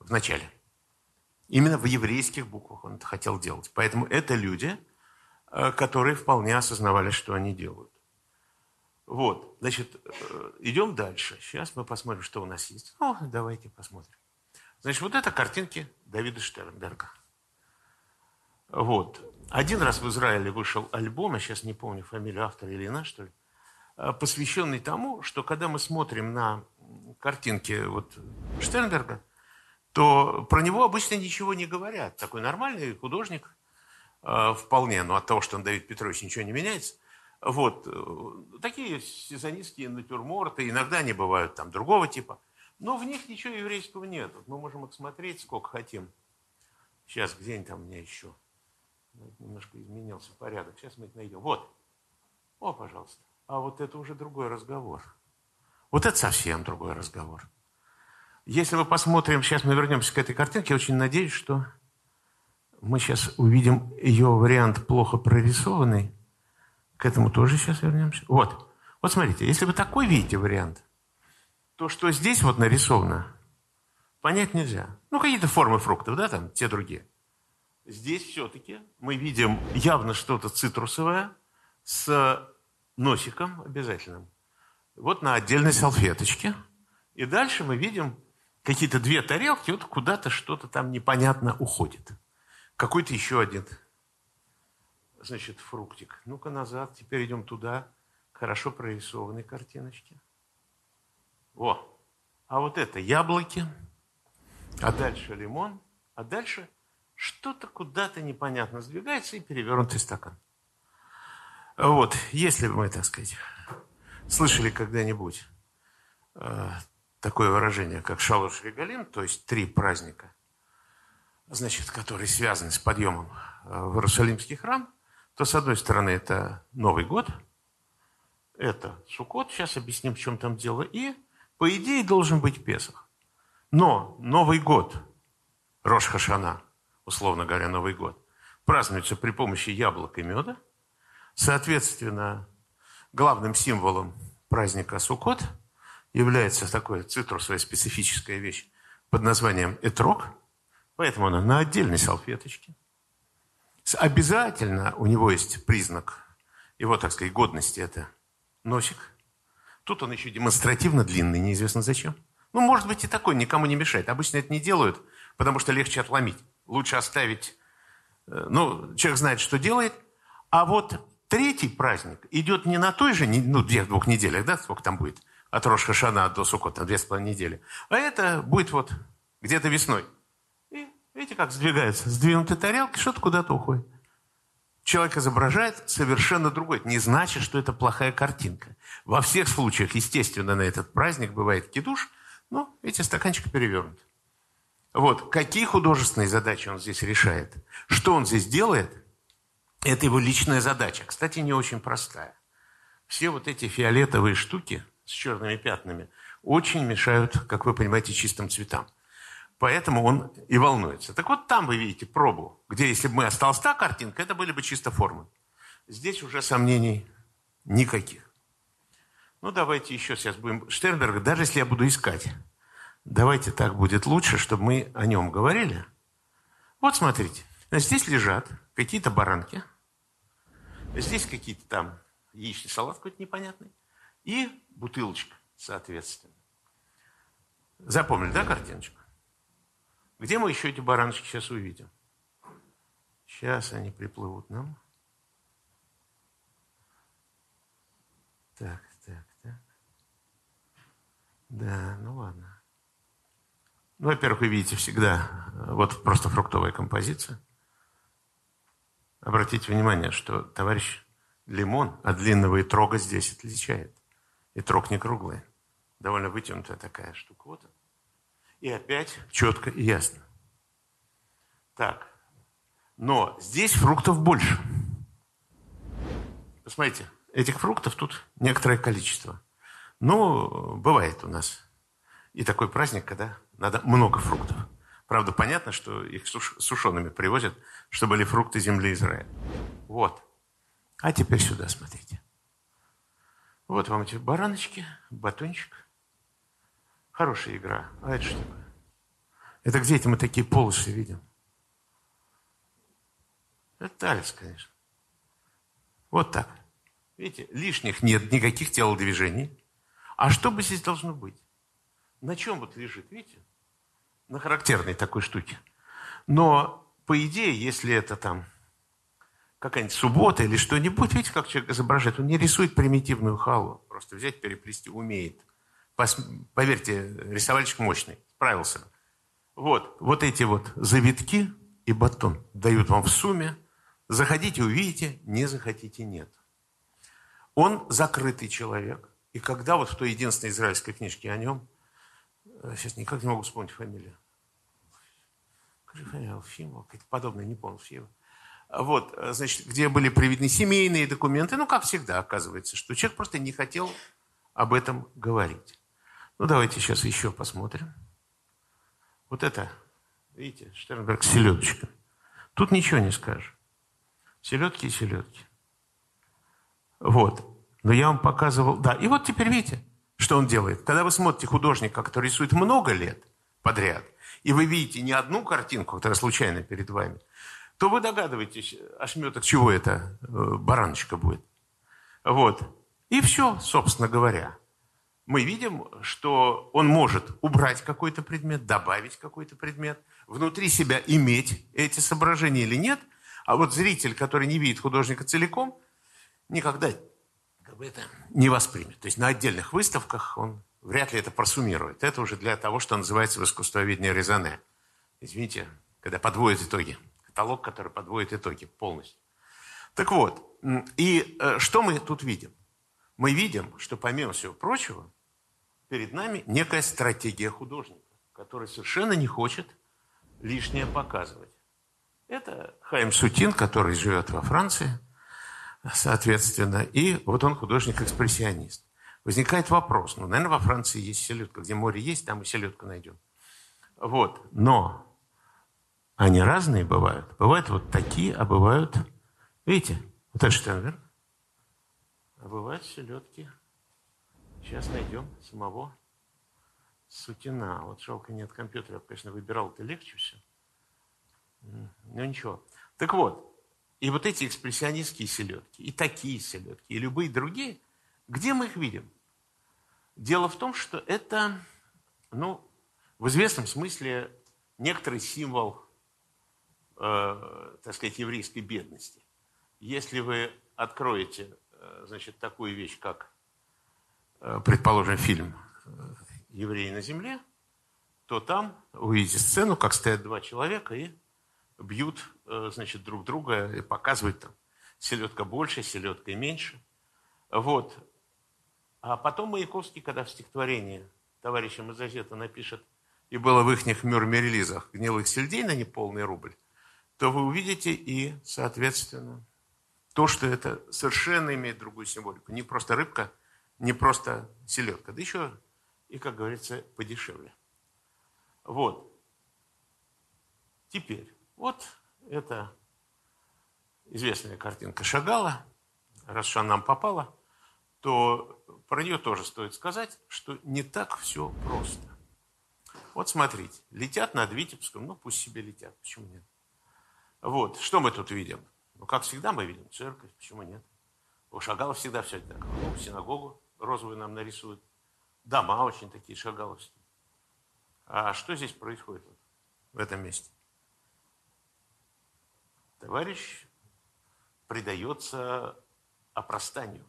в начале. Именно в еврейских буквах он это хотел делать. Поэтому это люди, э, которые вполне осознавали, что они делают. Вот, значит, э, идем дальше. Сейчас мы посмотрим, что у нас есть. О, давайте посмотрим. Значит, вот это картинки Давида Штернберга. Вот. Один раз в Израиле вышел альбом, я сейчас не помню фамилию автора или на что ли, а, посвященный тому, что когда мы смотрим на картинки вот Штернберга, то про него обычно ничего не говорят. Такой нормальный художник, вполне, но от того, что он Давид Петрович, ничего не меняется. Вот. Э, такие сезонистские натюрморты, иногда они бывают там другого типа, но в них ничего еврейского нет. Мы можем их смотреть сколько хотим. Сейчас где-нибудь там у меня еще немножко изменился порядок. Сейчас мы их найдем. Вот. О, пожалуйста. А вот это уже другой разговор. Вот это совсем другой разговор. Если мы посмотрим, сейчас мы вернемся к этой картинке, я очень надеюсь, что мы сейчас увидим ее вариант плохо прорисованный. К этому тоже сейчас вернемся. Вот. Вот смотрите, если вы такой видите вариант, то что здесь вот нарисовано, понять нельзя. Ну, какие-то формы фруктов, да, там, те другие. Здесь все-таки мы видим явно что-то цитрусовое с носиком обязательным. Вот на отдельной салфеточке. И дальше мы видим какие-то две тарелки, вот куда-то что-то там непонятно уходит. Какой-то еще один, значит, фруктик. Ну-ка назад, теперь идем туда, хорошо прорисованной картиночки. О, а вот это яблоки, а дальше лимон, а дальше что-то куда-то непонятно сдвигается и перевернутый стакан. Вот, если бы мы, так сказать, слышали когда-нибудь э, такое выражение, как шалош регалим, то есть три праздника, значит, которые связаны с подъемом э, в Иерусалимский храм, то, с одной стороны, это Новый год, это Сукот, сейчас объясним, в чем там дело, и, по идее, должен быть Песах. Но Новый год, Рош Хашана, условно говоря, Новый год, празднуется при помощи яблок и меда. Соответственно, главным символом праздника Сукот является такая цитрусовая специфическая вещь под названием этрог, поэтому она на отдельной салфеточке. Обязательно у него есть признак его, так сказать, годности – это носик. Тут он еще демонстративно длинный, неизвестно зачем. Ну, может быть, и такой, никому не мешает. Обычно это не делают, потому что легче отломить. Лучше оставить, э, ну, человек знает, что делает. А вот третий праздник идет не на той же, ну, двух неделях, да, сколько там будет, от Рошка Шана до Сукота, две с половиной недели. А это будет вот где-то весной. Видите, как сдвигаются. Сдвинуты тарелки, что-то куда-то уходит человек изображает совершенно другой. Не значит, что это плохая картинка. Во всех случаях, естественно, на этот праздник бывает кидуш, но эти стаканчики перевернуты. Вот, какие художественные задачи он здесь решает? Что он здесь делает? Это его личная задача. Кстати, не очень простая. Все вот эти фиолетовые штуки с черными пятнами очень мешают, как вы понимаете, чистым цветам. Поэтому он и волнуется. Так вот там вы видите пробу, где если бы мы осталась та картинка, это были бы чисто формы. Здесь уже сомнений никаких. Ну, давайте еще сейчас будем... Штернберга, даже если я буду искать, давайте так будет лучше, чтобы мы о нем говорили. Вот смотрите. Здесь лежат какие-то баранки. Здесь какие-то там яичный салат какой-то непонятный. И бутылочка, соответственно. Запомнили, да, картиночку? Где мы еще эти бараночки сейчас увидим? Сейчас они приплывут нам. Так, так, так. Да, ну ладно. Ну, во-первых, вы видите всегда, вот просто фруктовая композиция. Обратите внимание, что товарищ лимон от длинного и трога здесь отличает. И трог не круглый. Довольно вытянутая такая штука. Вот. И опять четко и ясно. Так. Но здесь фруктов больше. Посмотрите, этих фруктов тут некоторое количество. Ну, бывает у нас и такой праздник, когда надо много фруктов. Правда, понятно, что их сушеными привозят, чтобы были фрукты земли Израиля. Вот. А теперь сюда смотрите. Вот вам эти бараночки, батончик. Хорошая игра. А это что такое? Это где это мы такие полосы видим? Это талец, конечно. Вот так. Видите, лишних нет, никаких телодвижений. А что бы здесь должно быть? На чем вот лежит, видите? На характерной такой штуке. Но, по идее, если это там какая-нибудь суббота или что-нибудь, видите, как человек изображает? Он не рисует примитивную халу. Просто взять, переплести умеет. Поверьте, рисовальщик мощный, справился. Вот, вот эти вот завитки и батон дают вам в сумме. Заходите, увидите, не захотите, нет. Он закрытый человек. И когда вот в той единственной израильской книжке о нем, э, сейчас никак не могу вспомнить фамилию, Алфимов, какая-то подобная, не помню, Фиева. Вот, э, значит, где были приведены семейные документы, ну, как всегда, оказывается, что человек просто не хотел об этом говорить. Ну, давайте сейчас еще посмотрим. Вот это, видите, Штернберг с селедочками. Тут ничего не скажешь. Селедки и селедки. Вот. Но я вам показывал... Да, и вот теперь видите, что он делает. Когда вы смотрите художника, который рисует много лет подряд, и вы видите не одну картинку, которая случайно перед вами, то вы догадываетесь, ошметок чего это э, бараночка будет. Вот. И все, собственно говоря мы видим, что он может убрать какой-то предмет, добавить какой-то предмет, внутри себя иметь эти соображения или нет. А вот зритель, который не видит художника целиком, никогда как бы это не воспримет. То есть на отдельных выставках он вряд ли это просуммирует. Это уже для того, что называется в искусствоведении резоне. Извините, когда подводят итоги. Каталог, который подводит итоги полностью. Так вот, и э, что мы тут видим? Мы видим, что помимо всего прочего, перед нами некая стратегия художника, который совершенно не хочет лишнее показывать. Это Хайм Сутин, который живет во Франции. соответственно. И вот он художник-экспрессионист. Возникает вопрос, ну, наверное, во Франции есть селедка. Где море есть, там и селедку найдем. Вот. Но они разные бывают. Бывают вот такие, а бывают... Видите, вот это Штенберг. А бывают селедки. Сейчас найдем самого Сутина. Вот жалко нет компьютера. Конечно, выбирал это легче все. Ну ничего. Так вот, и вот эти экспрессионистские селедки, и такие селедки, и любые другие, где мы их видим? Дело в том, что это, ну, в известном смысле некоторый символ, э, так сказать, еврейской бедности. Если вы откроете, э, значит, такую вещь, как, предположим, фильм э, «Евреи на земле», то там увидите сцену, как стоят два человека и бьют, э, значит, друг друга и показывают там селедка больше, селедка меньше. Вот. А потом Маяковский, когда в стихотворении товарища Мазазета напишет «И было в ихних мюрмерелизах гнилых сельдей на неполный рубль», то вы увидите и, соответственно, то, что это совершенно имеет другую символику. Не просто рыбка, не просто селедка, да еще и, как говорится, подешевле. Вот. Теперь, вот это известная картинка Шагала. Раз что она нам попала, то про нее тоже стоит сказать, что не так все просто. Вот смотрите, летят над Витебском, ну пусть себе летят, почему нет? Вот, что мы тут видим? Ну, как всегда мы видим церковь, почему нет? У Шагала всегда все так. Ну, синагогу розовую нам нарисуют. Дома очень такие шагаловские. А что здесь происходит в этом месте? Товарищ предается опростанию.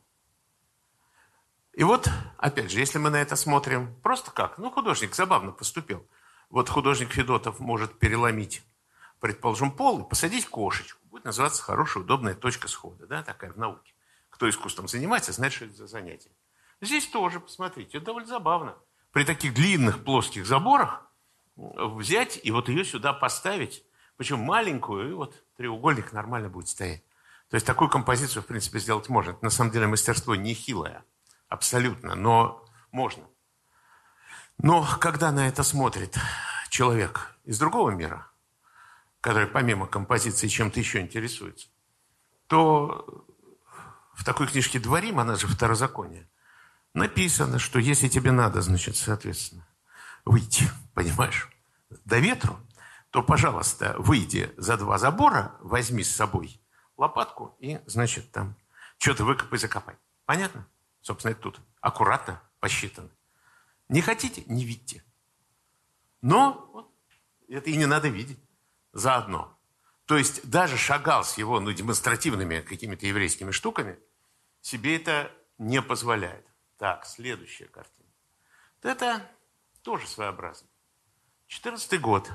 И вот, опять же, если мы на это смотрим просто как, ну, художник забавно поступил. Вот художник Федотов может переломить, предположим, пол и посадить кошечку. Будет называться хорошая, удобная точка схода, да, такая в науке. Кто искусством занимается, знает, что это за занятие. Здесь тоже, посмотрите, это довольно забавно. При таких длинных плоских заборах взять и вот ее сюда поставить, причем маленькую, и вот треугольник нормально будет стоять. То есть такую композицию, в принципе, сделать можно. Это, на самом деле мастерство нехилое, абсолютно, но можно. Но когда на это смотрит человек из другого мира, который помимо композиции чем-то еще интересуется, то в такой книжке «Дворим», она же второзаконие, написано, что если тебе надо, значит, соответственно, выйти, понимаешь, до ветру, то, пожалуйста, выйди за два забора, возьми с собой лопатку и, значит, там что-то выкопай, закопай. Понятно? Собственно, это тут аккуратно посчитано. Не хотите? Не видите. Но это и не надо видеть заодно. То есть даже Шагал с его ну, демонстративными какими-то еврейскими штуками себе это не позволяет. Так, следующая картина. Это тоже своеобразно. 14 год,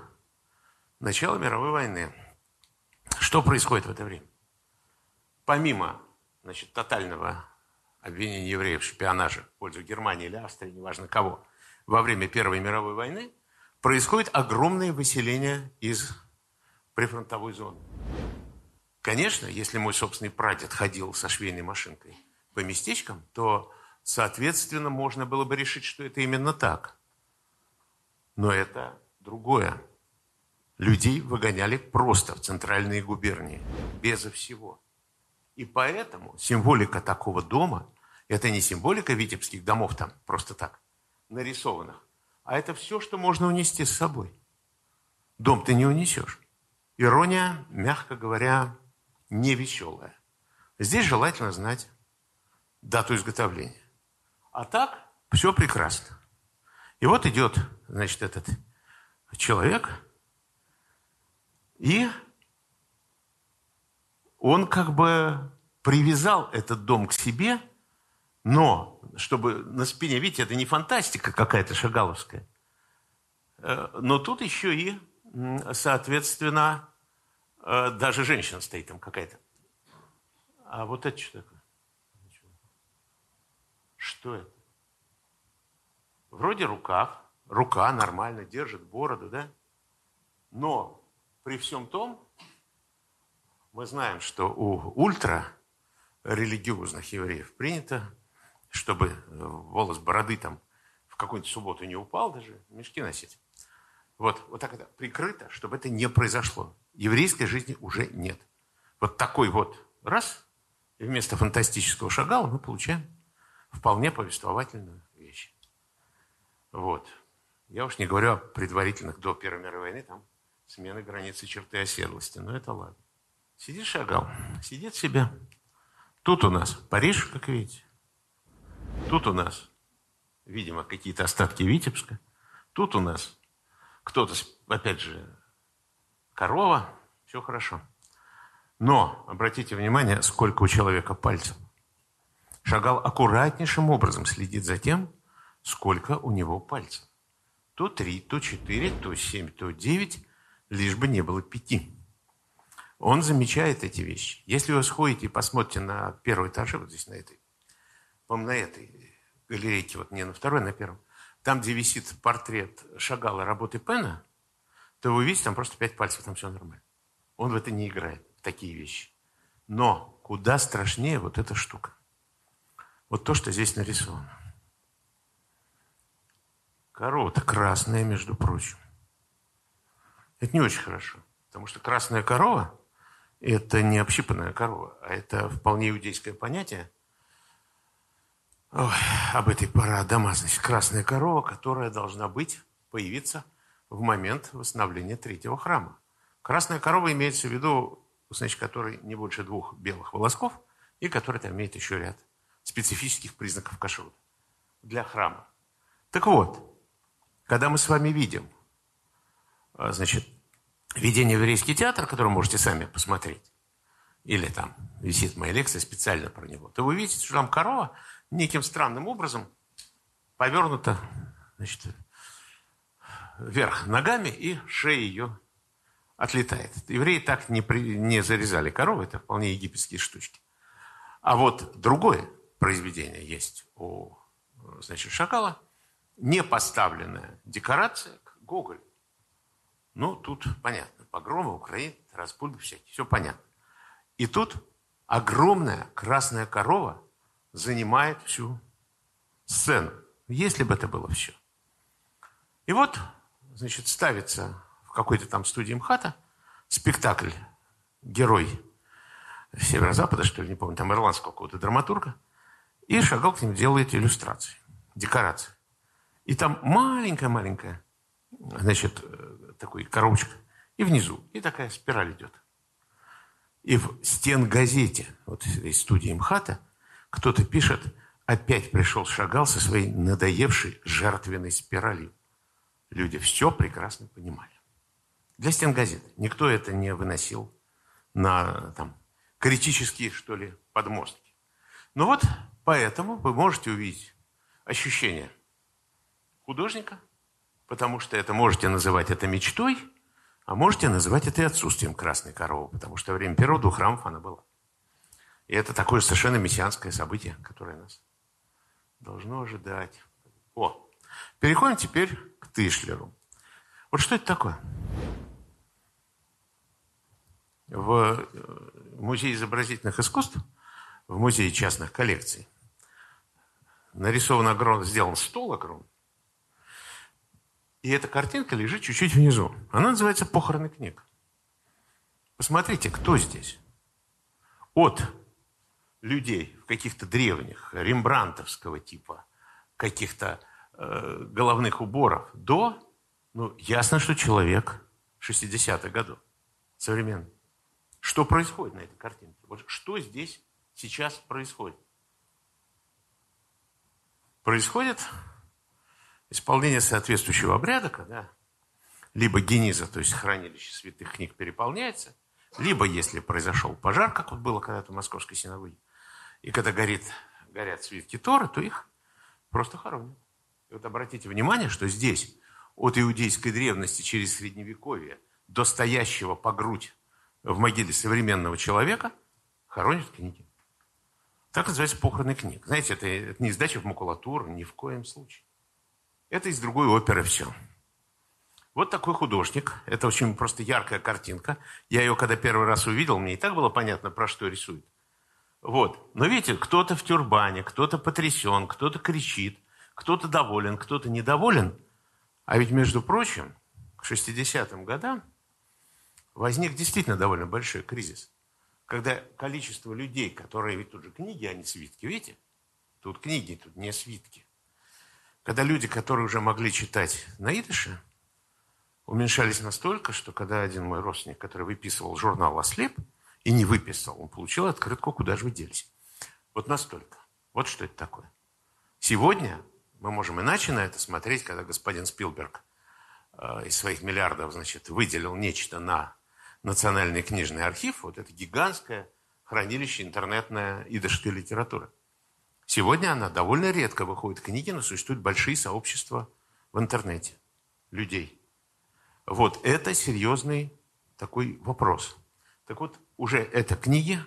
начало мировой войны. Что происходит в это время? Помимо значит, тотального обвинения евреев в шпионаже в пользу Германии или Австрии, неважно кого, во время Первой мировой войны происходит огромное выселение из прифронтовой зоны. Конечно, если мой собственный прадед ходил со швейной машинкой по местечкам, то Соответственно, можно было бы решить, что это именно так. Но это другое. Людей выгоняли просто в центральные губернии, безо всего. И поэтому символика такого дома, это не символика витебских домов там, просто так, нарисованных, а это все, что можно унести с собой. Дом ты не унесешь. Ирония, мягко говоря, не веселая. Здесь желательно знать дату изготовления. А так все прекрасно. И вот идет, значит, этот человек, и он как бы привязал этот дом к себе, но чтобы на спине, видите, это не фантастика какая-то шагаловская, э, но тут еще и, соответственно, э, даже женщина стоит там какая-то. А вот это что такое? Что это? Вроде рукав, рука нормально держит бороду, да? Но при всем том, мы знаем, что у ультра религиозных евреев принято, чтобы э, волос бороды там в какую-нибудь субботу не упал даже, мешки носить. Вот, вот так это прикрыто, чтобы это не произошло. Еврейской жизни уже нет. Вот такой вот раз, и вместо фантастического шагала мы получаем вполне повествовательную вещь. Вот. Я уж не говорю о предварительных до Первой мировой войны, там смены границы черты оседлости, но это ладно. Сидит шагал, сидит себе. Тут у нас Париж, как видите. Тут у нас, видимо, какие-то остатки Витебска. Тут у нас кто-то, опять же, корова, все хорошо. Но обратите внимание, сколько у человека пальцев. Шагал аккуратнейшим образом следит за тем, сколько у него пальцев. То три, то четыре, то семь, то девять, лишь бы не было пяти. Он замечает эти вещи. Если вы сходите и посмотрите на первый этаж, вот здесь на этой, по на этой галерейке, вот не на второй, на первом, там, где висит портрет Шагала работы Пена, то вы видите, там просто пять пальцев, там все нормально. Он в это не играет, в такие вещи. Но куда страшнее вот эта штука. Вот то, что здесь нарисовано. Корова-то красная, между прочим. Это не очень хорошо. Потому что красная корова – это не общипанная корова, а это вполне иудейское понятие – Ой, об этой парадомазности. Красная корова, которая должна быть, появиться в момент восстановления третьего храма. Красная корова имеется в виду, значит, который не больше двух белых волосков, и который там имеет еще ряд специфических признаков кашрута для храма. Так вот, когда мы с вами видим, а, значит, видение в еврейский театр, который можете сами посмотреть, или там висит моя лекция специально про него, то вы видите, что там корова – неким странным образом повернута значит, вверх ногами, и шея ее отлетает. Евреи так не, при, не зарезали коровы, это вполне египетские штучки. А вот другое произведение есть у значит, шакала, не поставленная декорация к Гоголю. Ну, тут понятно, погромы, Украина, распульбы всякие, все понятно. И тут огромная красная корова занимает всю сцену. Если бы это было все. И вот, значит, ставится в какой-то там студии МХАТа спектакль «Герой Северо-Запада», что ли, не помню, там ирландского какого-то драматурга, и Шагал к ним делает иллюстрации, декорации. И там маленькая-маленькая, значит, э, такой коробочка, и внизу, и такая спираль идет. И в стен газете, вот из студии МХАТа, кто-то пишет, опять пришел Шагал со своей надоевшей жертвенной спиралью. Люди все прекрасно понимали. Для стен газет никто это не выносил на там, критические, что ли, подмостки. Ну вот, поэтому вы можете увидеть ощущение художника, потому что это можете называть это мечтой, а можете называть это и отсутствием красной коровы, потому что во время первого двух храмов она была. И это такое совершенно мессианское событие, которое нас должно ожидать. О, переходим теперь к Тышлеру. Вот что это такое? В э, Музее изобразительных искусств, в Музее частных коллекций, нарисован огромный, сделан стол огромный, и эта картинка лежит чуть-чуть внизу. Она называется «Похороны книг». Посмотрите, кто здесь. От людей в каких-то древних, рембрантовского типа, каких-то э, головных уборов, до, ну, ясно, что человек 60-х годов, современный. Что происходит на этой картинке? Вот что здесь сейчас происходит? Происходит исполнение соответствующего обряда, когда либо гениза, то есть хранилище святых книг переполняется, либо, если произошел пожар, как вот было когда-то в Московской синагоге, и когда горит, горят свитки Торы, то их просто хоронят. И вот обратите внимание, что здесь от иудейской древности через Средневековье до стоящего по грудь в могиле современного человека хоронят книги. Так называется похороны книг. Знаете, это, это не сдача в макулатуру, ни в коем случае. Это из другой оперы все. Вот такой художник. Это очень просто яркая картинка. Я ее, когда первый раз увидел, мне и так было понятно, про что рисует. Вот. Но видите, кто-то в тюрбане, кто-то потрясен, кто-то кричит, кто-то доволен, кто-то недоволен. А ведь, между прочим, к 60-м годам возник действительно довольно большой кризис. Когда количество людей, которые, ведь тут же книги, а не свитки, видите? Тут книги, тут не свитки. Когда люди, которые уже могли читать на идыше, уменьшались настолько, что когда один мой родственник, который выписывал журнал «Ослеп», и не выписал. Он получил открытку, куда же вы делись. Вот настолько. Вот что это такое. Сегодня мы можем иначе на это смотреть, когда господин Спилберг э, из своих миллиардов, значит, выделил нечто на Национальный книжный архив. Вот это гигантское хранилище интернетной идышской литературы. Сегодня она довольно редко выходит книги, но существуют большие сообщества в интернете людей. Вот это серьезный такой вопрос. Так вот, уже это книги,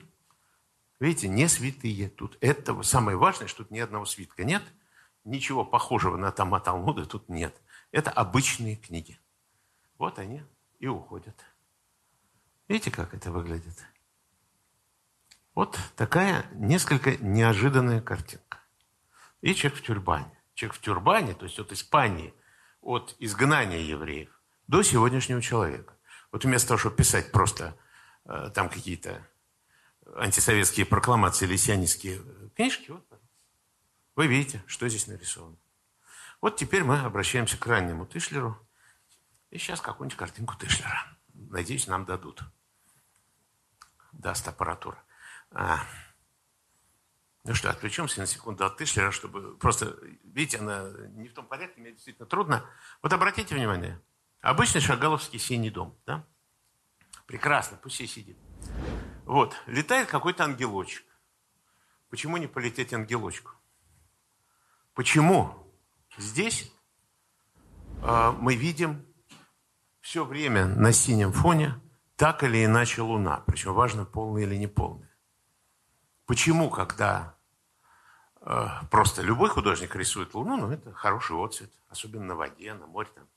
видите, не святые тут. Это самое важное, что тут ни одного свитка нет. Ничего похожего на Тома Талмуда тут нет. Это обычные книги. Вот они и уходят. Видите, как это выглядит? Вот такая несколько неожиданная картинка. И человек в тюрбане. Человек в тюрбане, то есть от Испании, от изгнания евреев до сегодняшнего человека. Вот вместо того, чтобы писать просто Э, там какие-то антисоветские прокламации или сионистские книжки, вот, вы видите, что здесь нарисовано. Вот теперь мы обращаемся к раннему Тышлеру. И сейчас какую-нибудь картинку Тышлера. Надеюсь, нам дадут. Даст аппаратура. А. Ну что, отвлечемся на секунду от Тышлера, чтобы просто... Видите, она не в том порядке, мне действительно трудно. Вот обратите внимание. Обычный шагаловский синий дом, да? Прекрасно, пусть и сидит. Вот, летает какой-то ангелочек. Почему не полететь ангелочку? Почему здесь э, мы видим все время на синем фоне так или иначе луна, причем важно, полная или не полная. Почему, когда э, просто любой художник рисует луну, ну это хороший отцвет, особенно на воде, на море. Там.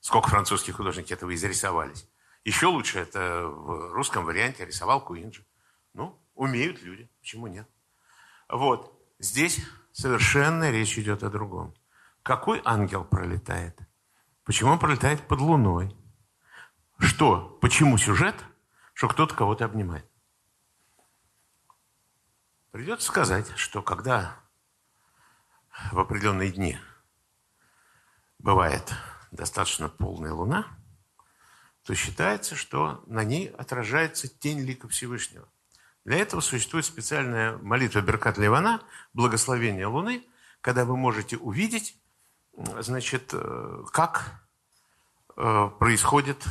Сколько французских художников этого изрисовались. Еще лучше это в русском варианте рисовал Куинджи. Ну, умеют люди, почему нет? Вот, здесь совершенно речь идет о другом. Какой ангел пролетает? Почему он пролетает под луной? Что? Почему сюжет? Что кто-то кого-то обнимает. Придется сказать, что когда в определенные дни бывает достаточно полная луна – то считается, что на ней отражается тень лика Всевышнего. Для этого существует специальная молитва Беркат Ливана, благословение Луны, когда вы можете увидеть, значит, э, как э, происходит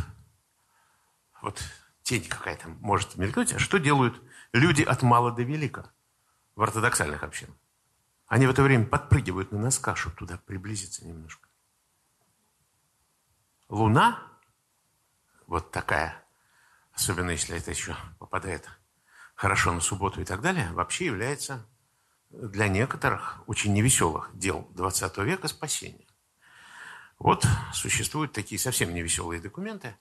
вот тень какая-то может мелькнуть, а что делают люди от мала до велика в ортодоксальных общинах? Они в это время подпрыгивают на носках, чтобы туда приблизиться немножко. Луна вот такая, особенно если это еще попадает хорошо на субботу и так далее, вообще является для некоторых очень невеселых дел 20 века спасения. Вот существуют такие совсем невеселые документы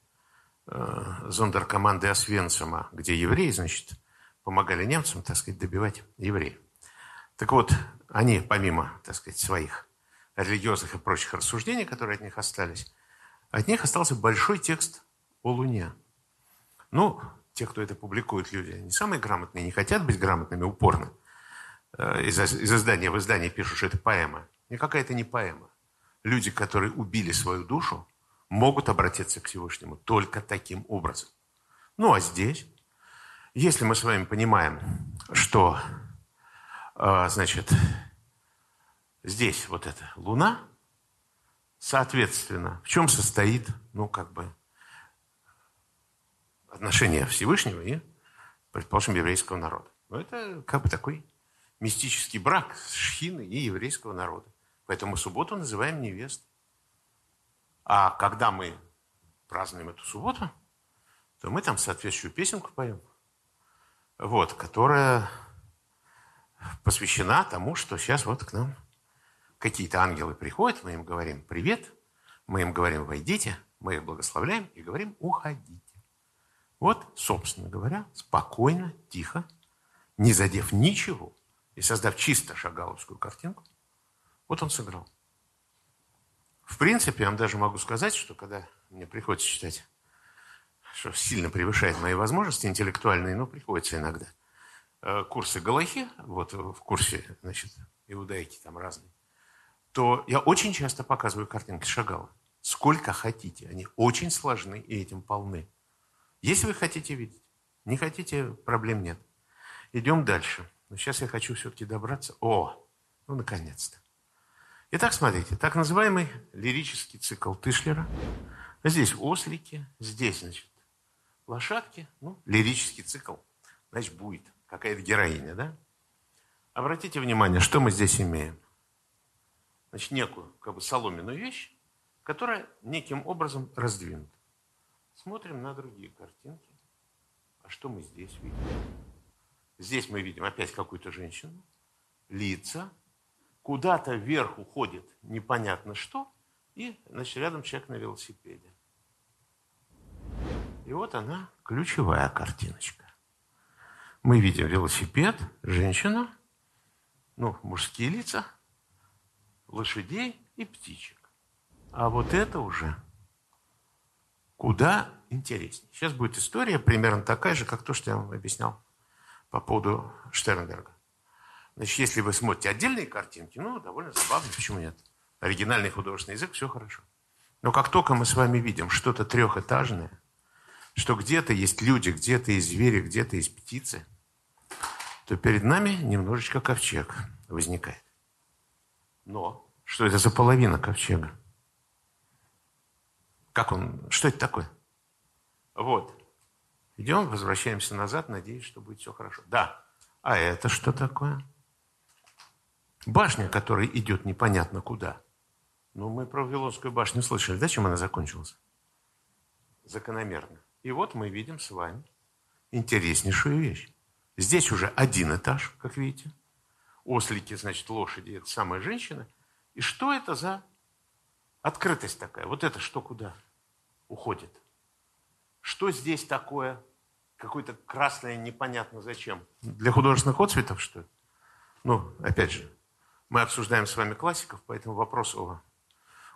зондеркоманды Освенцима, где евреи, значит, помогали немцам, так сказать, добивать евреев. Так вот, они, помимо, так сказать, своих религиозных и прочих рассуждений, которые от них остались, от них остался большой текст о Луне. Ну, те, кто это публикует, люди не самые грамотные, не хотят быть грамотными упорно. Э, из, из издания в издание пишут, что это поэма. Никакая это не поэма. Люди, которые убили свою душу, могут обратиться к Всевышнему только таким образом. Ну, а здесь, если мы с вами понимаем, что, э, значит, здесь вот эта Луна, соответственно, в чем состоит, ну, как бы, отношения Всевышнего и, предположим, еврейского народа. Но это как бы такой мистический брак шхины и еврейского народа. Поэтому субботу называем невестой. А когда мы празднуем эту субботу, то мы там соответствующую песенку поем, вот, которая посвящена тому, что сейчас вот к нам какие-то ангелы приходят, мы им говорим «привет», мы им говорим «войдите», мы их благословляем и говорим «уходите». Вот, собственно говоря, спокойно, тихо не задев ничего и создав чисто шагаловскую картинку, вот он сыграл. В принципе, я вам даже могу сказать, что когда мне приходится читать, что сильно превышает мои возможности интеллектуальные, но приходится иногда, э, курсы Галахи, вот в курсе, значит, иудаики там разные, то я очень часто показываю картинки Шагала. Сколько хотите. Они очень сложны и этим полны. Если вы хотите видеть. Не хотите, проблем нет. Идем дальше. Но сейчас я хочу все-таки добраться. О, ну наконец-то. Итак, смотрите, так называемый лирический цикл Тышлера. Здесь ослики, здесь, значит, лошадки. Ну, лирический цикл, значит, будет какая-то героиня, да? Обратите внимание, что мы здесь имеем. Значит, некую, как бы, соломенную вещь, которая неким образом раздвинута. Смотрим на другие картинки. А что мы здесь видим? Здесь мы видим опять какую-то женщину, лица, куда-то вверх уходит непонятно что, и, значит, рядом человек на велосипеде. И вот она, ключевая картиночка. Мы видим велосипед, женщину, ну, мужские лица, лошадей и птичек. А вот это уже куда интереснее. Сейчас будет история примерно такая же, как то, что я вам объяснял по поводу Штернберга. Значит, если вы смотрите отдельные картинки, ну, довольно забавно, почему нет? Оригинальный художественный язык, все хорошо. Но как только мы с вами видим что-то трехэтажное, что где-то есть люди, где-то есть звери, где-то есть птицы, то перед нами немножечко ковчег возникает. Но что это за половина ковчега? Как он, что это такое? Вот. Идем, возвращаемся назад, надеюсь, что будет все хорошо. Да. А это что такое? Башня, которая идет непонятно куда. Ну, мы про Вавилонскую башню слышали, да, чем она закончилась? Закономерно. И вот мы видим с вами интереснейшую вещь. Здесь уже один этаж, как видите. Ослики, значит, лошади, это самая женщина. И что это за открытость такая? Вот это что куда? уходит. Что здесь такое? Какое-то красное, непонятно зачем. Для художественных отцветов, что ли? Ну, опять же, мы обсуждаем с вами классиков, поэтому вопрос о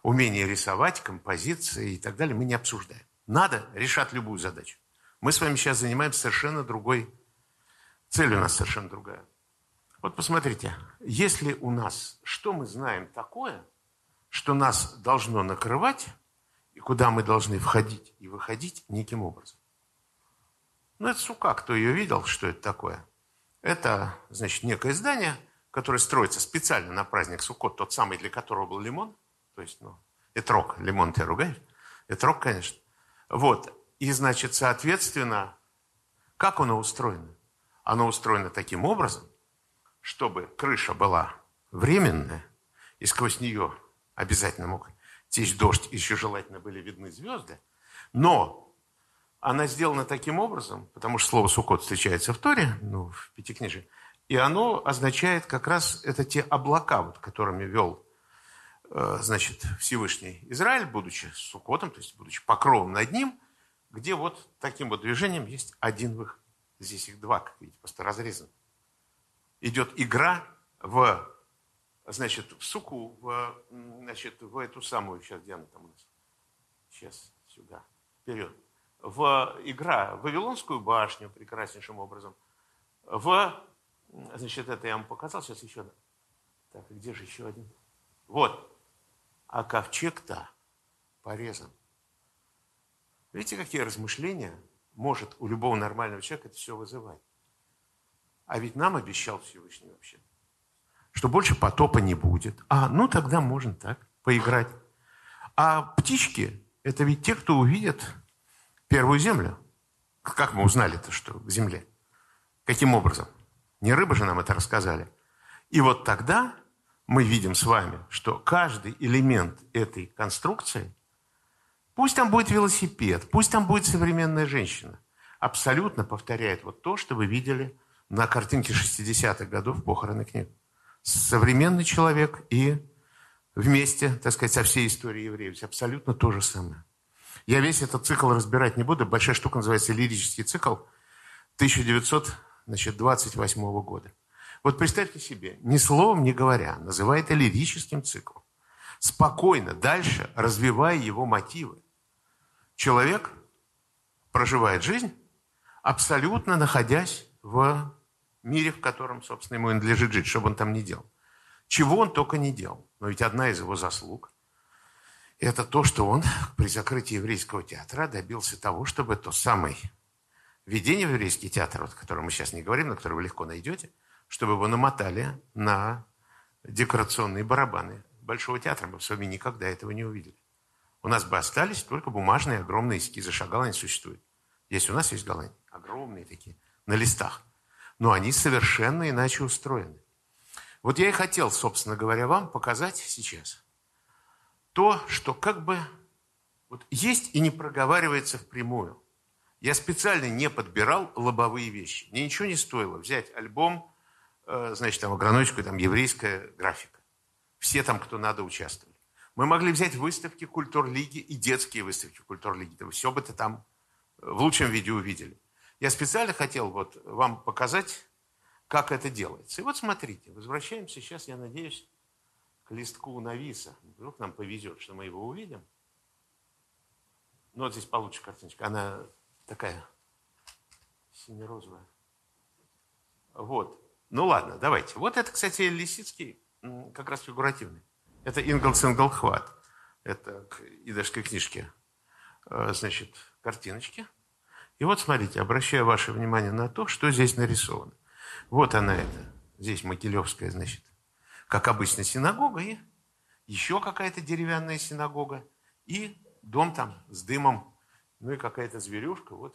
умении рисовать, композиции и так далее мы не обсуждаем. Надо решать любую задачу. Мы с вами сейчас занимаемся совершенно другой, цель у нас совершенно другая. Вот посмотрите, если у нас, что мы знаем такое, что нас должно накрывать, и куда мы должны входить и выходить неким образом. Ну, это сука, кто ее видел, что это такое? Это, значит, некое здание, которое строится специально на праздник Суккот, тот самый, для которого был лимон. То есть, ну, этрок, лимон ты ругаешь? Этрок, конечно. Вот. И, значит, соответственно, как оно устроено? Оно устроено таким образом, чтобы крыша была временная, и сквозь нее обязательно мог течь дождь, еще желательно были видны звезды. Но она сделана таким образом, потому что слово «сукот» встречается в Торе, ну, в Пятикнижии, и оно означает как раз это те облака, вот, которыми вел э, значит, Всевышний Израиль, будучи сукотом, то есть будучи покровом над ним, где вот таким вот движением есть один выход. Здесь их два, как видите, просто разрезан. Идет игра в значит, в суку, в, значит, в эту самую, сейчас где она там у нас? Сейчас, сюда, вперед. В игра в Вавилонскую башню прекраснейшим образом. В, значит, это я вам показал, сейчас еще. Так, где же еще один? Вот. А ковчег-то порезан. Видите, какие размышления может у любого нормального человека это все вызывать? А ведь нам обещал Всевышний вообще что больше потопа не будет. А, ну тогда можно так поиграть. А птички – это ведь те, кто увидят первую землю. Как мы узнали-то, что к земле? Каким образом? Не рыбы же нам это рассказали. И вот тогда мы видим с вами, что каждый элемент этой конструкции, пусть там будет велосипед, пусть там будет современная женщина, абсолютно повторяет вот то, что вы видели на картинке 60-х годов похороны книг современный человек и вместе, так сказать, со всей историей евреев. Абсолютно то же самое. Я весь этот цикл разбирать не буду. Большая штука называется лирический цикл. 1900 значит, 28 года. Вот представьте себе, ни словом не говоря, называя это лирическим циклом, спокойно дальше развивая его мотивы. Человек проживает жизнь, абсолютно находясь в мире, в котором, собственно, ему надлежит жить, что бы он там ни делал. Чего он только не делал. Но ведь одна из его заслуг – это то, что он при закрытии еврейского театра добился того, чтобы то самое введение в еврейский театр, о котором мы сейчас не говорим, но которое вы легко найдете, чтобы его намотали на декорационные барабаны Большого театра. Мы с вами никогда этого не увидели. У нас бы остались только бумажные огромные эскизы. Шагала не существует. Есть у нас есть Голландия. Огромные такие, на листах. Но они совершенно иначе устроены. Вот я и хотел, собственно говоря, вам показать сейчас то, что как бы вот есть и не проговаривается впрямую. Я специально не подбирал лобовые вещи. Мне ничего не стоило взять альбом, э, значит, там агрономическую, там еврейская графика. Все там, кто надо, участвовали. Мы могли взять выставки культур-лиги и детские выставки культур-лиги. Все бы ты там в лучшем виде увидели. Я специально хотел вот вам показать, как это делается. И вот смотрите, возвращаемся сейчас, я надеюсь, к листку Нависа. Вдруг нам повезет, что мы его увидим. Ну, вот здесь получше картиночка. Она такая сине-розовая. Вот. Ну ладно, давайте. Вот это, кстати, Лисицкий, как раз фигуративный. Это Ингл-Цинглхват. Это к идышской книжке. Э, значит, картиночки. И вот смотрите, обращаю ваше внимание на то, что здесь нарисовано. Вот она это. Здесь Могилевская, значит, как обычно, синагога и еще какая-то деревянная синагога. И дом там с дымом, ну и какая-то зверюшка. Вот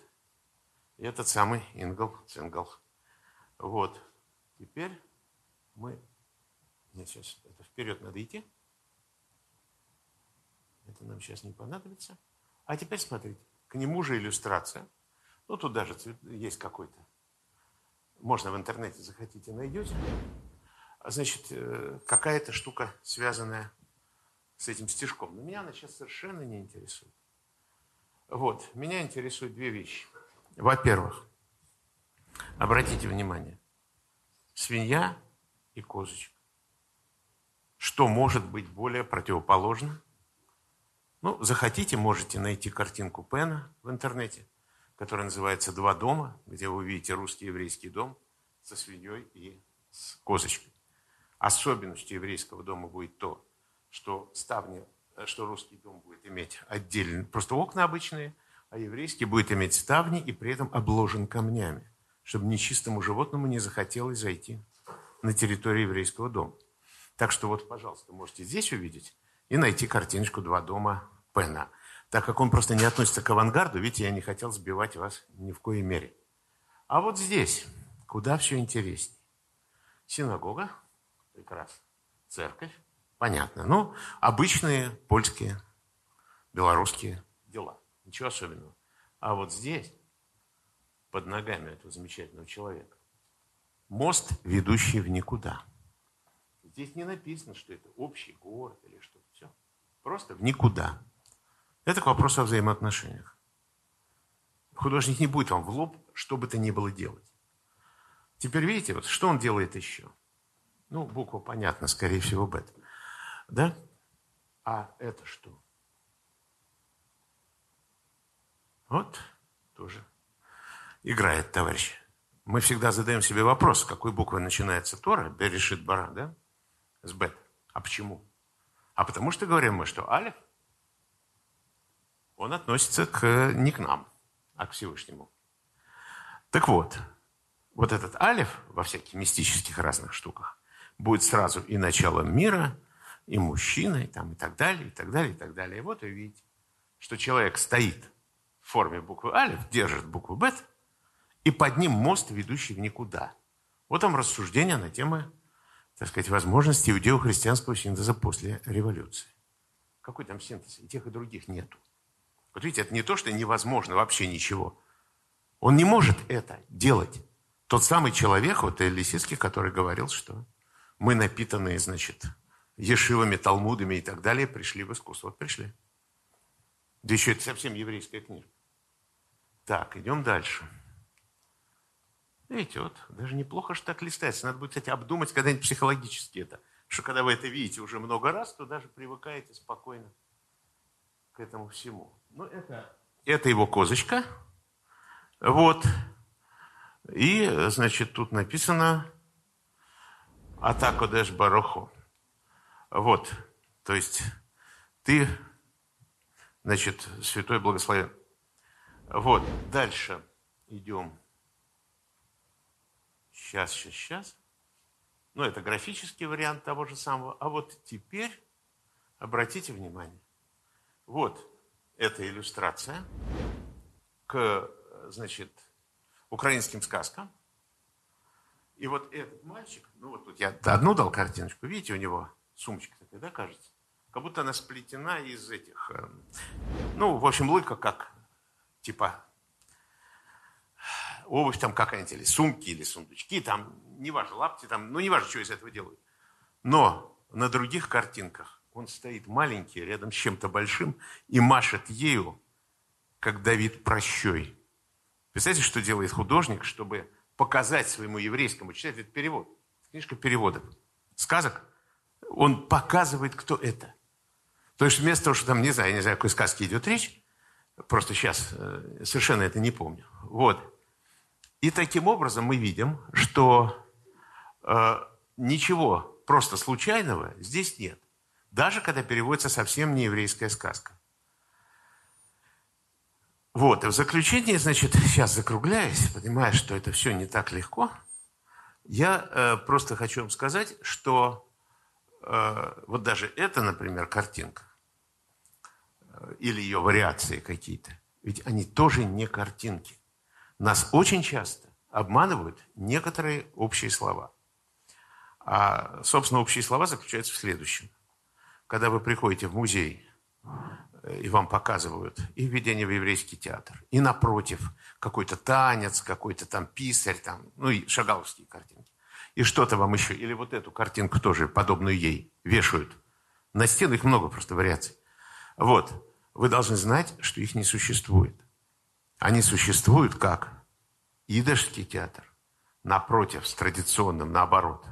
и этот самый Ингл Цингл. Вот. Теперь мы... Нет, сейчас это вперед надо идти. Это нам сейчас не понадобится. А теперь смотрите. К нему же иллюстрация. Ну, тут даже есть какой-то. Можно в интернете захотите, найдете. Значит, э, какая-то штука, связанная с этим стишком. Но меня она сейчас совершенно не интересует. Вот, меня интересуют две вещи. Во-первых, обратите внимание, свинья и козочка. Что может быть более противоположно ну, захотите, можете найти картинку Пена в интернете, которая называется «Два дома», где вы увидите русский еврейский дом со свиньей и с козочкой. Особенностью еврейского дома будет то, что ставни, что русский дом будет иметь отдельно, просто окна обычные, а еврейский будет иметь ставни и при этом обложен камнями, чтобы нечистому животному не захотелось зайти на территорию еврейского дома. Так что вот, пожалуйста, можете здесь увидеть и найти картиночку «Два дома» Пена. Так как он просто не относится к авангарду, видите, я не хотел сбивать вас ни в коей мере. А вот здесь, куда все интереснее. Синагога, прекрасно. Церковь, понятно. Ну, обычные польские, белорусские дела. Ничего особенного. А вот здесь, под ногами этого замечательного человека, мост, ведущий в никуда. Здесь не написано, что это общий город или что-то. Все. Просто в никуда. Это к вопросу о взаимоотношениях. Художник не будет вам в лоб что бы то ни было делать. Теперь видите, вот что он делает еще? Ну, буква понятна, скорее всего, бета. Да? А это что? Вот тоже играет товарищ. Мы всегда задаем себе вопрос, с какой буквы начинается Тора, Берешит Бара, да? С бет. А почему? А потому что говорим мы, что Алиф – он относится к, не к нам, а к Всевышнему. Так вот, вот этот алиф во всяких мистических разных штуках будет сразу и началом мира, и мужчиной, там, и так далее, и так далее, и так далее. И вот вы видите, что человек стоит в форме буквы алиф, держит букву бет, и под ним мост, ведущий в никуда. Вот там рассуждение на тему, так сказать, возможности иудео-христианского синтеза после революции. Какой там синтез? И тех, и других нету. Вот видите, это не то, что невозможно вообще ничего. Он не может это делать. Тот самый человек, вот Лисицкий, который говорил, что мы напитанные, значит, ешивами, талмудами и так далее, пришли в искусство. Вот пришли. Да еще это совсем еврейская книга. Так, идем дальше. Видите, вот даже неплохо что так листается. Надо будет, кстати, обдумать когда-нибудь психологически это. Что когда вы это видите уже много раз, то даже привыкаете спокойно к этому всему. Ну, это, это его козочка. Вот. И, значит, тут написано Атако Дэш Бароху. Вот. То есть ты, значит, святой благословен. Вот. Дальше идем. Сейчас, сейчас, сейчас. Ну, это графический вариант того же самого. А вот теперь обратите внимание. Вот эта иллюстрация к, значит, украинским сказкам. И вот этот мальчик, ну вот тут я одну дал картиночку, видите, у него сумочка такая, да, кажется? Как будто она сплетена из этих, эм, ну, в общем, лыка как, типа, обувь там какая-нибудь, или сумки, или сундучки, там, неважно, лапти там, ну, неважно, что из этого делают. Но на других картинках он стоит маленький, рядом с чем-то большим, и машет ею, как Давид прощой. Представляете, что делает художник, чтобы показать своему еврейскому читателю, это перевод, книжка переводов, сказок, он показывает, кто это. То есть вместо того, что там, не знаю, я не знаю, о какой сказке идет речь, просто сейчас э, совершенно это не помню. Вот. И таким образом мы видим, что э, ничего просто случайного здесь нет. Даже когда переводится совсем не еврейская сказка. Вот, и в заключение, значит, сейчас закругляюсь, понимая, что это все не так легко, я э, просто хочу вам сказать, что вот даже эта, например, картинка, э, или ее вариации какие-то, ведь они тоже не картинки. Нас очень часто обманывают некоторые общие слова. А, собственно, общие слова заключаются в следующем. Когда вы приходите в музей, и вам показывают и введение в еврейский театр, и напротив какой-то танец, какой-то там писарь, там, ну и шагаловские картинки. И что-то вам еще, или вот эту картинку тоже, подобную ей, вешают. На стену их много просто вариаций. Вот. Вы должны знать, что их не существует. Они существуют как идышский театр, напротив, с традиционным, наоборот,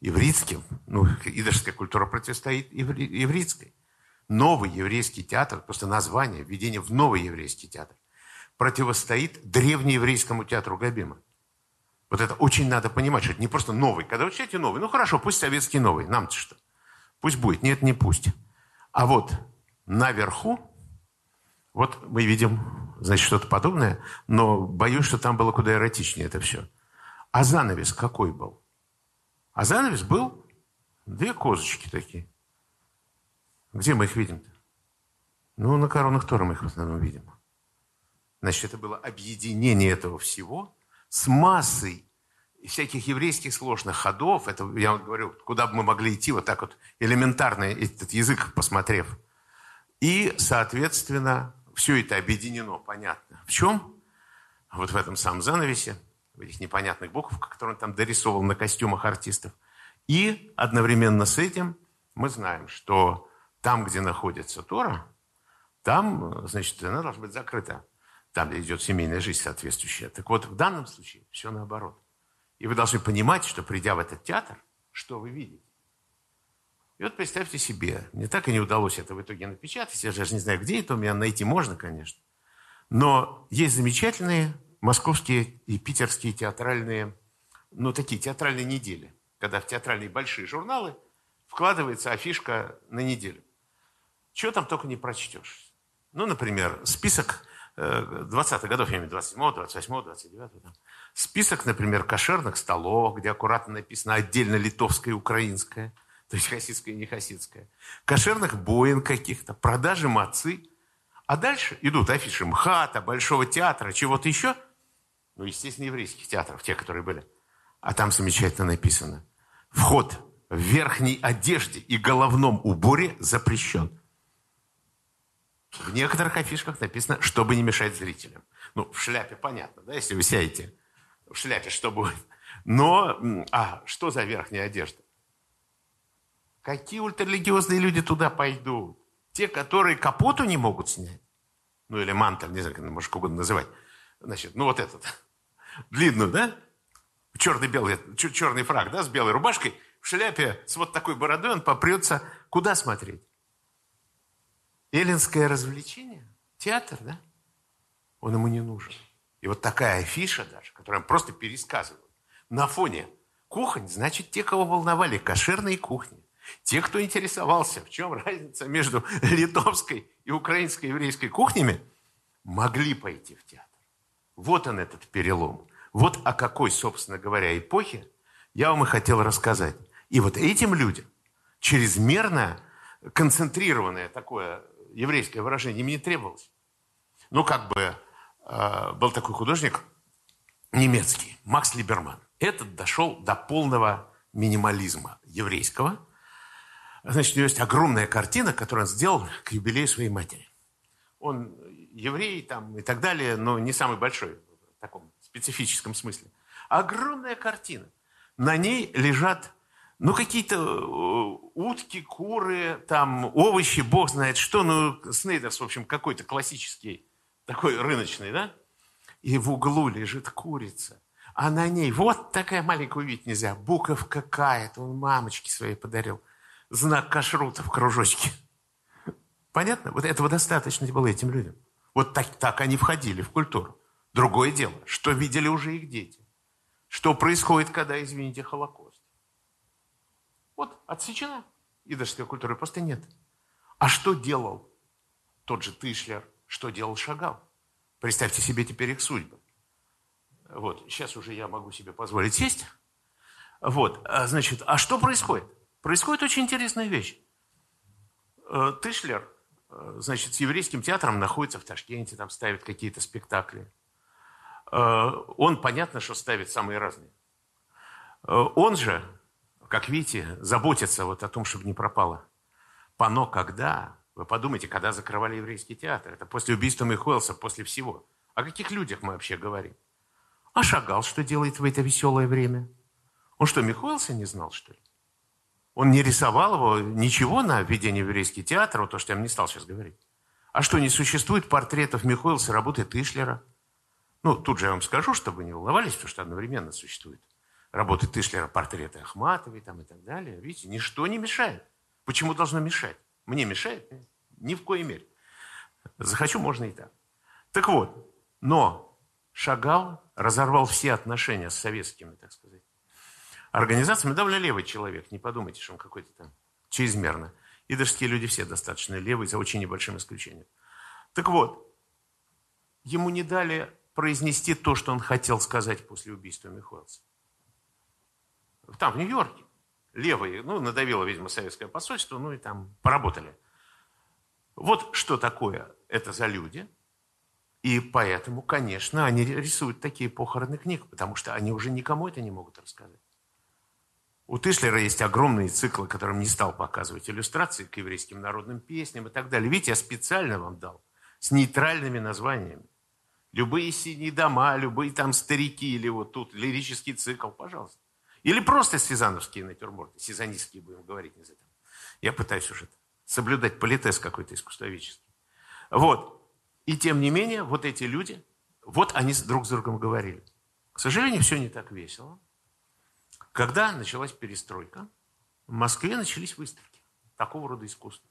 ивритским. Ну, идышская культура противостоит ивритской новый еврейский театр, просто название, введение в новый еврейский театр, противостоит древнееврейскому театру Габима. Вот это очень надо понимать, что это не просто новый. Когда вы читаете новый, ну хорошо, пусть советский новый, нам-то что? Пусть будет, нет, не пусть. А вот наверху, вот мы видим, значит, что-то подобное, но боюсь, что там было куда эротичнее это все. А занавес какой был? А занавес был две козочки такие. Где мы их видим-то? Ну, на коронах Тора мы их в основном видим. Значит, это было объединение этого всего с массой всяких еврейских сложных ходов. Это, я вам говорю, куда бы мы могли идти, вот так вот элементарно этот язык посмотрев. И, соответственно, все это объединено, понятно. В чем? Вот в этом самом занавесе, в этих непонятных буквах, которые он там дорисовал на костюмах артистов. И одновременно с этим мы знаем, что там, где находится Тора, там, значит, она должна быть закрыта. Там, где идет семейная жизнь соответствующая. Так вот, в данном случае все наоборот. И вы должны понимать, что придя в этот театр, что вы видите. И вот представьте себе, мне так и не удалось это в итоге напечатать, я даже не знаю, где это у меня найти можно, конечно. Но есть замечательные московские и питерские театральные, ну, такие театральные недели, когда в театральные большие журналы вкладывается афишка на неделю. Чего там только не прочтешь. Ну, например, список 20-х э, годов, я имею в виду 27 28 29 там. Список, например, кошерных столов, где аккуратно написано отдельно литовское и украинское, то есть хасидское и не хасидское. Кошерных боин каких-то, продажи мацы. А дальше идут афиши МХАТа, Большого театра, чего-то еще. Ну, естественно, еврейских театров, те, которые были. А там замечательно написано. Вход в верхней одежде и головном уборе запрещен. В некоторых афишках написано, чтобы не мешать зрителям. Ну, в шляпе понятно, да, если вы сядете в шляпе, что будет. Но, а, что за верхняя одежда? Какие ультрарелигиозные люди туда пойдут? Те, которые капоту не могут снять? Ну, или мантель, не знаю, можно как угодно называть. Значит, ну вот этот, длинную, да? черный-белый, черный фраг, да, с белой рубашкой, в шляпе с вот такой бородой, он попрется куда смотреть? Эллинское развлечение? Театр, да? Он ему не нужен. И вот такая афиша даже, которую просто пересказывают, на фоне кухонь, значит, те, кого волновали кошерные кухни, те, кто интересовался, в чем разница между литовской и украинской еврейской кухнями, могли пойти в театр. Вот он этот перелом. Вот о какой, собственно говоря, эпохе я вам и хотел рассказать. И вот этим людям чрезмерно концентрированное такое еврейское выражение им не требовалось. Ну, как бы был такой художник немецкий, Макс Либерман. Этот дошел до полного минимализма еврейского. Значит, у него есть огромная картина, которую он сделал к юбилею своей матери. Он еврей там и так далее, но не самый большой в таком специфическом смысле. Огромная картина. На ней лежат ну, какие-то э, утки, куры, там, овощи, бог знает что. Ну, Снейдерс, в общем, какой-то классический, такой рыночный, да? И в углу лежит курица. А на ней вот такая маленькая увидеть нельзя. Буковка какая-то, он мамочке своей подарил. Знак кашрута в кружочке. Понятно? Вот этого достаточно было этим людям. Вот так, так они входили в культуру. Другое дело, что видели уже их дети. Что происходит, когда, извините, Холокост. Вот отсечена идышская культура, просто нет. А что делал тот же Тышлер, что делал Шагал? Представьте себе теперь их судьбы. Вот, сейчас уже я могу себе позволить сесть. Вот, а, значит, а что происходит? Происходит очень интересная вещь. Э, Тышлер, э, значит, с еврейским театром находится в Ташкенте, там ставит какие-то спектакли. Э, он, понятно, что ставит самые разные. Он же как видите, заботятся вот о том, чтобы не пропало. Пано когда? Вы подумайте, когда закрывали еврейский театр. Это после убийства Михуэлса, после всего. О каких людях мы вообще говорим? А Шагал что делает в это веселое время? Он что, Михуэлса не знал, что ли? Он не рисовал его ничего на введение в еврейский театр, вот то, что я не стал сейчас говорить. А что, не существует портретов Михуэлса, работы Тышлера? Ну, тут же я вам скажу, чтобы не волновались, потому что одновременно существует работы Тышлера, портреты Ахматовой там, и так далее. Видите, ничто не мешает. Почему должно мешать? Мне мешает? Ни в коей мере. Захочу, можно и так. Так вот, но Шагал разорвал все отношения с советскими, так сказать, организациями. Довольно левый человек, не подумайте, что он какой-то там чрезмерно. Идышские люди все достаточно левые, за очень небольшим исключением. Так вот, ему не дали произнести то, что он хотел сказать после убийства Михуэлса там, в Нью-Йорке, левые, ну, надавило, видимо, советское посольство, ну, и там поработали. Вот что такое это за люди. И поэтому, конечно, они рисуют такие похороны книг, потому что они уже никому это не могут рассказать. У Тышлера есть огромные циклы, которым не стал показывать иллюстрации к еврейским народным песням и так далее. Видите, я специально вам дал с нейтральными названиями. Любые синие дома, любые там старики или вот тут лирический цикл, пожалуйста. Или просто сезановские натюрморты, сезонистские будем говорить. Не знаю. Я пытаюсь уже соблюдать политез какой-то искусствоведческий. Вот. И тем не менее, вот эти люди, вот они друг с другом говорили. К сожалению, все не так весело. Когда началась перестройка, в Москве начались выставки такого рода искусства.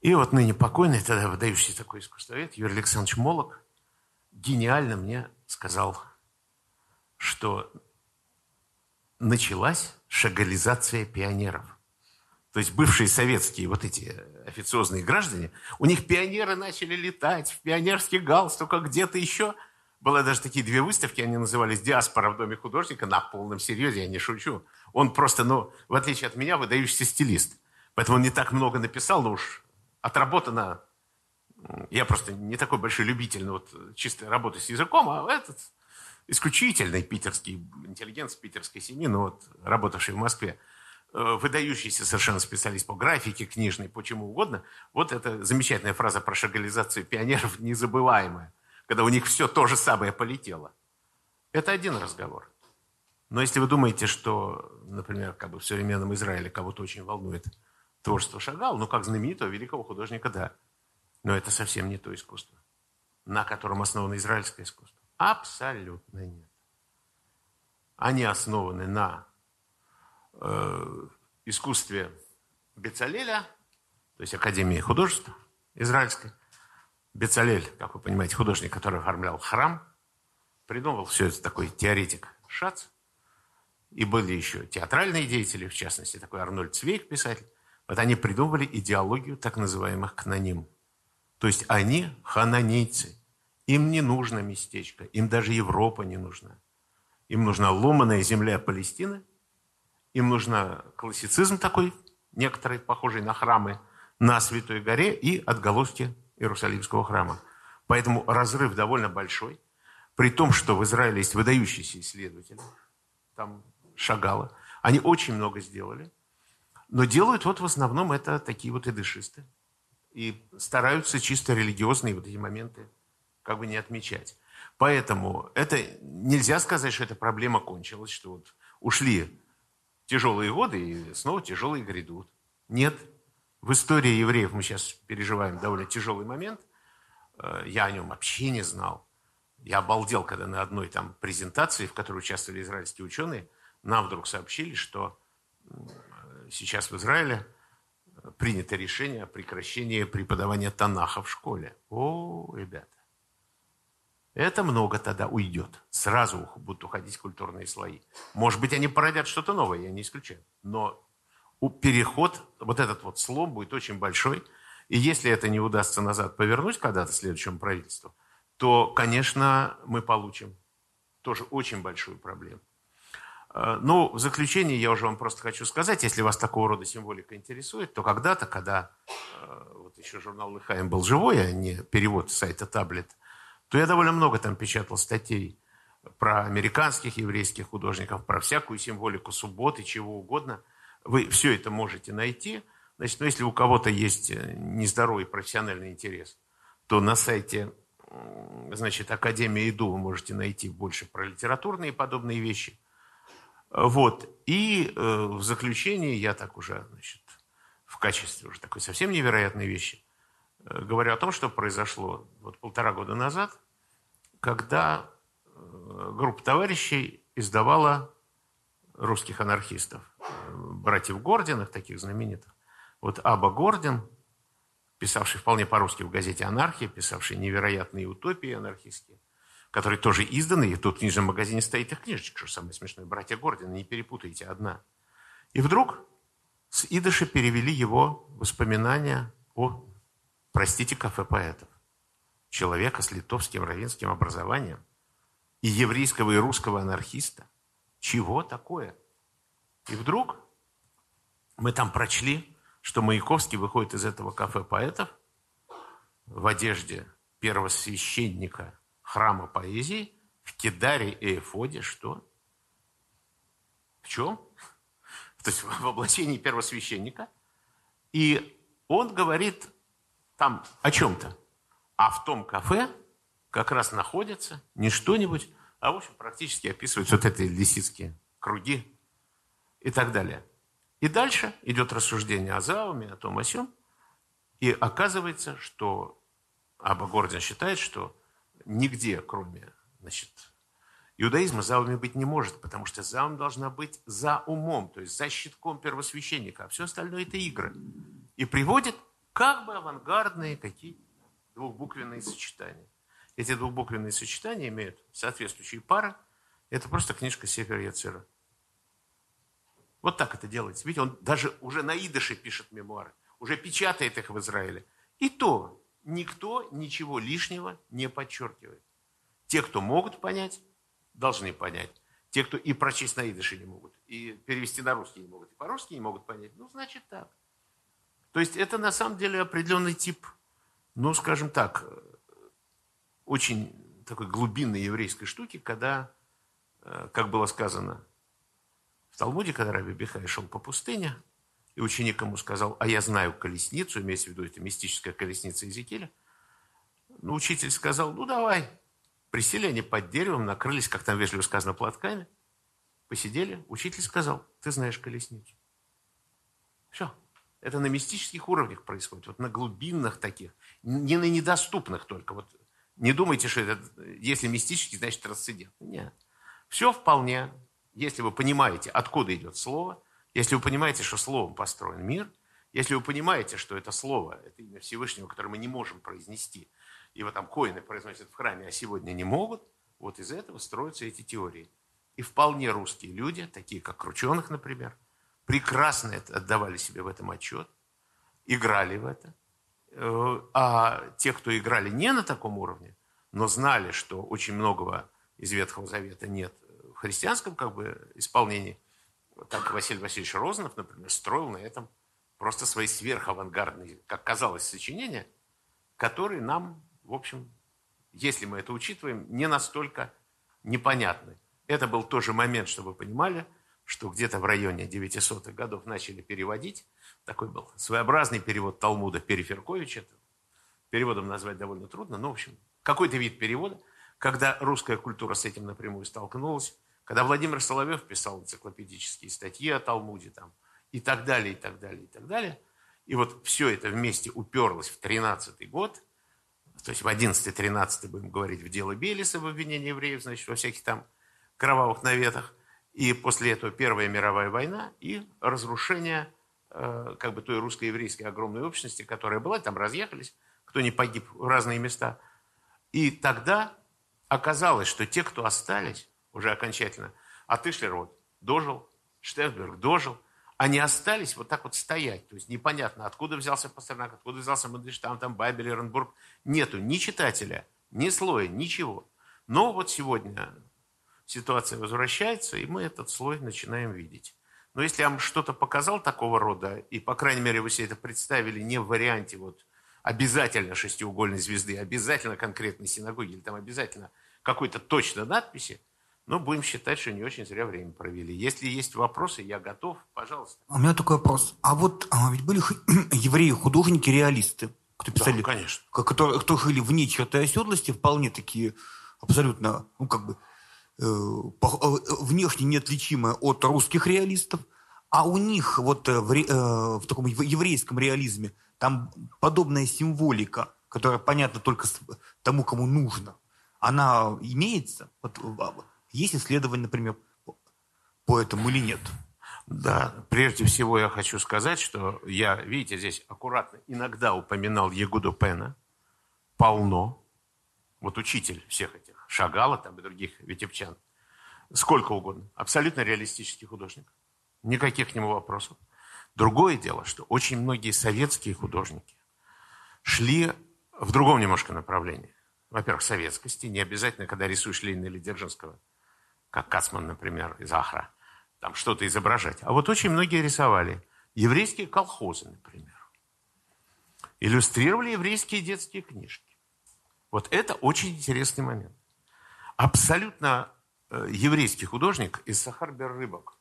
И вот ныне покойный, тогда выдающийся такой искусствовед, Юрий Александрович Молок, гениально мне сказал, что началась шагализация пионеров. То есть бывшие советские вот эти официозные граждане, у них пионеры начали летать в пионерских галстуках, где-то еще. Было даже такие две выставки, они назывались «Диаспора в Доме художника» на полном серьезе, я не шучу. Он просто, ну, в отличие от меня, выдающийся стилист. Поэтому он не так много написал, но уж отработано. Я просто не такой большой любитель ну, вот, чистой работы с языком, а этот исключительный питерский интеллигент питерской семьи, но вот работавший в Москве, э, выдающийся совершенно специалист по графике книжной, по чему угодно, вот эта замечательная фраза про шагализацию пионеров незабываемая, когда у них все то же самое полетело. Это один разговор. Но если вы думаете, что, например, как бы в современном Израиле кого-то очень волнует творчество Шагал, ну, как знаменитого великого художника, да. Но это совсем не то искусство, на котором основано израильское искусство. Абсолютно нет. Они основаны на э, искусстве Бецалеля, то есть Академии художеств израильской. Бецалель, как вы понимаете, художник, который оформлял храм, придумал все это такой теоретик Шац. И были еще театральные деятели, в частности, такой Арнольд Цвейк, писатель. Вот они придумывали идеологию так называемых кноним. То есть они хананейцы. Им не нужно местечко, им даже Европа не нужна. Им нужна ломаная земля Палестины, им нужна классицизм такой, некоторый, похожий на храмы на Святой горе и отголоски Иерусалимского храма. Поэтому разрыв довольно большой, при том, что в Израиле есть выдающиеся исследователи, там Шагала, они очень много сделали, но делают вот в основном это такие вот идышисты и стараются чисто религиозные вот эти моменты как бы не отмечать. Поэтому это нельзя сказать, что эта проблема кончилась, что вот ушли тяжелые годы и снова тяжелые грядут. Нет. В истории евреев мы сейчас переживаем довольно тяжелый момент. Э, я о нем вообще не знал. Я обалдел, когда на одной там презентации, в которой участвовали израильские ученые, нам вдруг сообщили, что сейчас в Израиле принято решение о прекращении преподавания Танаха в школе. О, ребята, это много тогда уйдет. Сразу будут уходить культурные слои. Может быть, они породят что-то новое, я не исключаю. Но переход, вот этот вот слом будет очень большой. И если это не удастся назад повернуть когда-то следующему правительству, то, конечно, мы получим тоже очень большую проблему. Э, ну, в заключение я уже вам просто хочу сказать, если вас такого рода символика интересует, то когда-то, когда э, вот еще журнал Лыхаем был живой, а не перевод сайта Таблет, то я довольно много там печатал статей про американских еврейских художников, про всякую символику субботы, чего угодно. Вы все это можете найти. Значит, ну, если у кого-то есть э, нездоровый профессиональный интерес, то на сайте значит, Академии ИДУ вы можете найти больше про литературные подобные вещи. Вот. И э, в заключение я так уже, значит, в качестве уже такой совсем невероятной вещи говорю о том, что произошло вот полтора года назад, когда э, группа товарищей издавала русских анархистов, э, братьев Гординых, таких знаменитых. Вот Аба Гордин, писавший вполне по-русски в газете «Анархия», писавший невероятные утопии анархистские, которые тоже изданы, и тут в книжном магазине стоит их книжечка, что самое смешное, «Братья Гордина», не перепутайте, одна. И вдруг с идыша перевели его воспоминания о, простите, кафе поэтов. Человека с литовским равинским образованием и еврейского и русского анархиста. Чего такое? И вдруг мы там прочли, что Маяковский выходит из этого кафе поэтов в одежде первого священника храма поэзии, в Кедаре и Эфоде, что? В чем? То есть в облачении первосвященника. И он говорит там о чем-то. А в том кафе как раз находится не что-нибудь, а в общем практически описывает вот эти лисицкие круги и так далее. И дальше идет рассуждение о Зауме, о том о сём. И оказывается, что Аба Гордин считает, что нигде, кроме значит, иудаизма, заумами быть не может, потому что заум должна быть за умом, то есть за щитком первосвященника, а все остальное это игры. И приводит как бы авангардные какие двухбуквенные сочетания. Эти двухбуквенные сочетания имеют соответствующие пары. Это просто книжка Сефер Яцера. Вот так это делается. Видите, он даже уже на идыше пишет мемуары, уже печатает их в Израиле. И то никто ничего лишнего не подчеркивает. Те, кто могут понять, должны понять. Те, кто и прочесть на идыше не могут, и перевести на русский не могут, и по-русски не могут понять, ну, значит так. То есть это на самом деле определенный тип, ну, скажем так, очень такой глубинной еврейской штуки, когда, э, как было сказано в Талмуде, когда Раби Бихай шел по пустыне, и ученик ему сказал, а я знаю колесницу, имеется в виду это мистическая колесница Иезекииля. Ну, учитель сказал, ну, давай. Присели они под деревом, накрылись, как там вежливо сказано, платками. Посидели. Учитель сказал, ты знаешь колесницу. Все. Это на мистических уровнях происходит, вот на глубинных таких, не на недоступных только. Вот не думайте, что это, если мистический, значит трансцендент. Нет. Все вполне если вы понимаете, откуда идет слово, если вы понимаете, что словом построен мир, если вы понимаете, что это слово, это имя Всевышнего, которое мы не можем произнести, и вот там коины произносят в храме, а сегодня не могут, вот из этого строятся эти теории. И вполне русские люди, такие как Крученых, например, прекрасно отдавали себе в этом отчет, играли в это. Э, а те, кто играли не на таком уровне, но знали, что очень многого из Ветхого Завета нет в христианском как бы, исполнении, так Василий Васильевич Розанов, например, строил на этом просто свои сверхавангардные, как казалось, сочинения, которые нам, в общем, если мы это учитываем, не настолько непонятны. Это был тоже момент, чтобы вы понимали, что где-то в районе 900-х годов начали переводить. Такой был своеобразный перевод Талмуда Периферковича. Переводом назвать довольно трудно, но, в общем, какой-то вид перевода, когда русская культура с этим напрямую столкнулась, когда Владимир Соловьев писал энциклопедические статьи о Талмуде там, и так далее, и так далее, и так далее. И вот все это вместе уперлось в 13 год, то есть в 11-13 будем говорить в дело Белиса в обвинении евреев, значит, во всяких там кровавых наветах. И после этого Первая мировая война и разрушение э, как бы той русско-еврейской огромной общности, которая была, там разъехались, кто не погиб в разные места. И тогда оказалось, что те, кто остались, уже окончательно, а Тышлер вот дожил, Штерберг дожил, они остались вот так вот стоять. То есть непонятно, откуда взялся Пастернак, откуда взялся Мандельштам, там Бабель, Эренбург. Нету ни читателя, ни слоя, ничего. Но вот сегодня ситуация возвращается, и мы этот слой начинаем видеть. Но если я вам что-то показал такого рода, и, по крайней мере, вы себе это представили не в варианте вот обязательно шестиугольной звезды, обязательно конкретной синагоги, или там обязательно какой-то точной надписи, ну, будем считать, что не очень зря время провели. Если есть вопросы, я готов, пожалуйста. У меня такой вопрос. А вот а, ведь были евреи-художники-реалисты, кто писали, да, конечно. Которые, кто жили вне черты оседлости, вполне такие абсолютно, ну, как бы, внешне неотличимая от русских реалистов, а у них вот э, в, в таком еврейском реализме там подобная символика, которая понятна только тому, кому нужно, она имеется? Вот, есть исследования, например, по этому или нет? Да, прежде всего я хочу сказать, что я, видите, здесь аккуратно иногда упоминал Егуду Пена, полно, вот учитель всех этих Шагала там и других витебчан. Сколько угодно. Абсолютно реалистический художник. Никаких к нему вопросов. Другое дело, что очень многие советские художники шли в другом немножко направлении. Во-первых, советскости. Не обязательно, когда рисуешь Ленина или Дзержинского, как Кацман, например, из Ахра, там что-то изображать. А вот очень многие рисовали еврейские колхозы, например. Иллюстрировали еврейские детские книжки. Вот это очень интересный момент абсолютно э, еврейский художник из Сахар-Бер-Рыбок.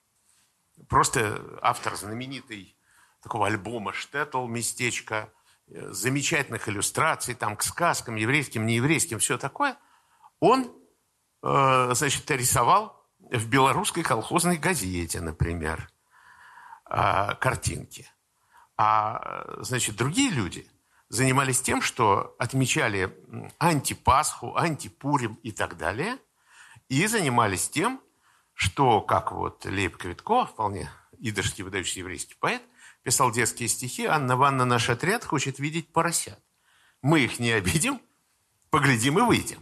Просто автор знаменитый такого альбома «Штетл», «Местечко», э, замечательных иллюстраций там к сказкам, еврейским, нееврейским, все такое. Он, э, значит, рисовал в белорусской колхозной газете, например, картинки. А, значит, другие люди – занимались тем, что отмечали антипасху, антипурим и так далее, и занимались тем, что, как вот Лейб Квитко, вполне идышский выдающийся еврейский поэт, писал детские стихи «Анна Ванна, наш отряд, хочет видеть поросят. Мы их не обидим, поглядим и выйдем».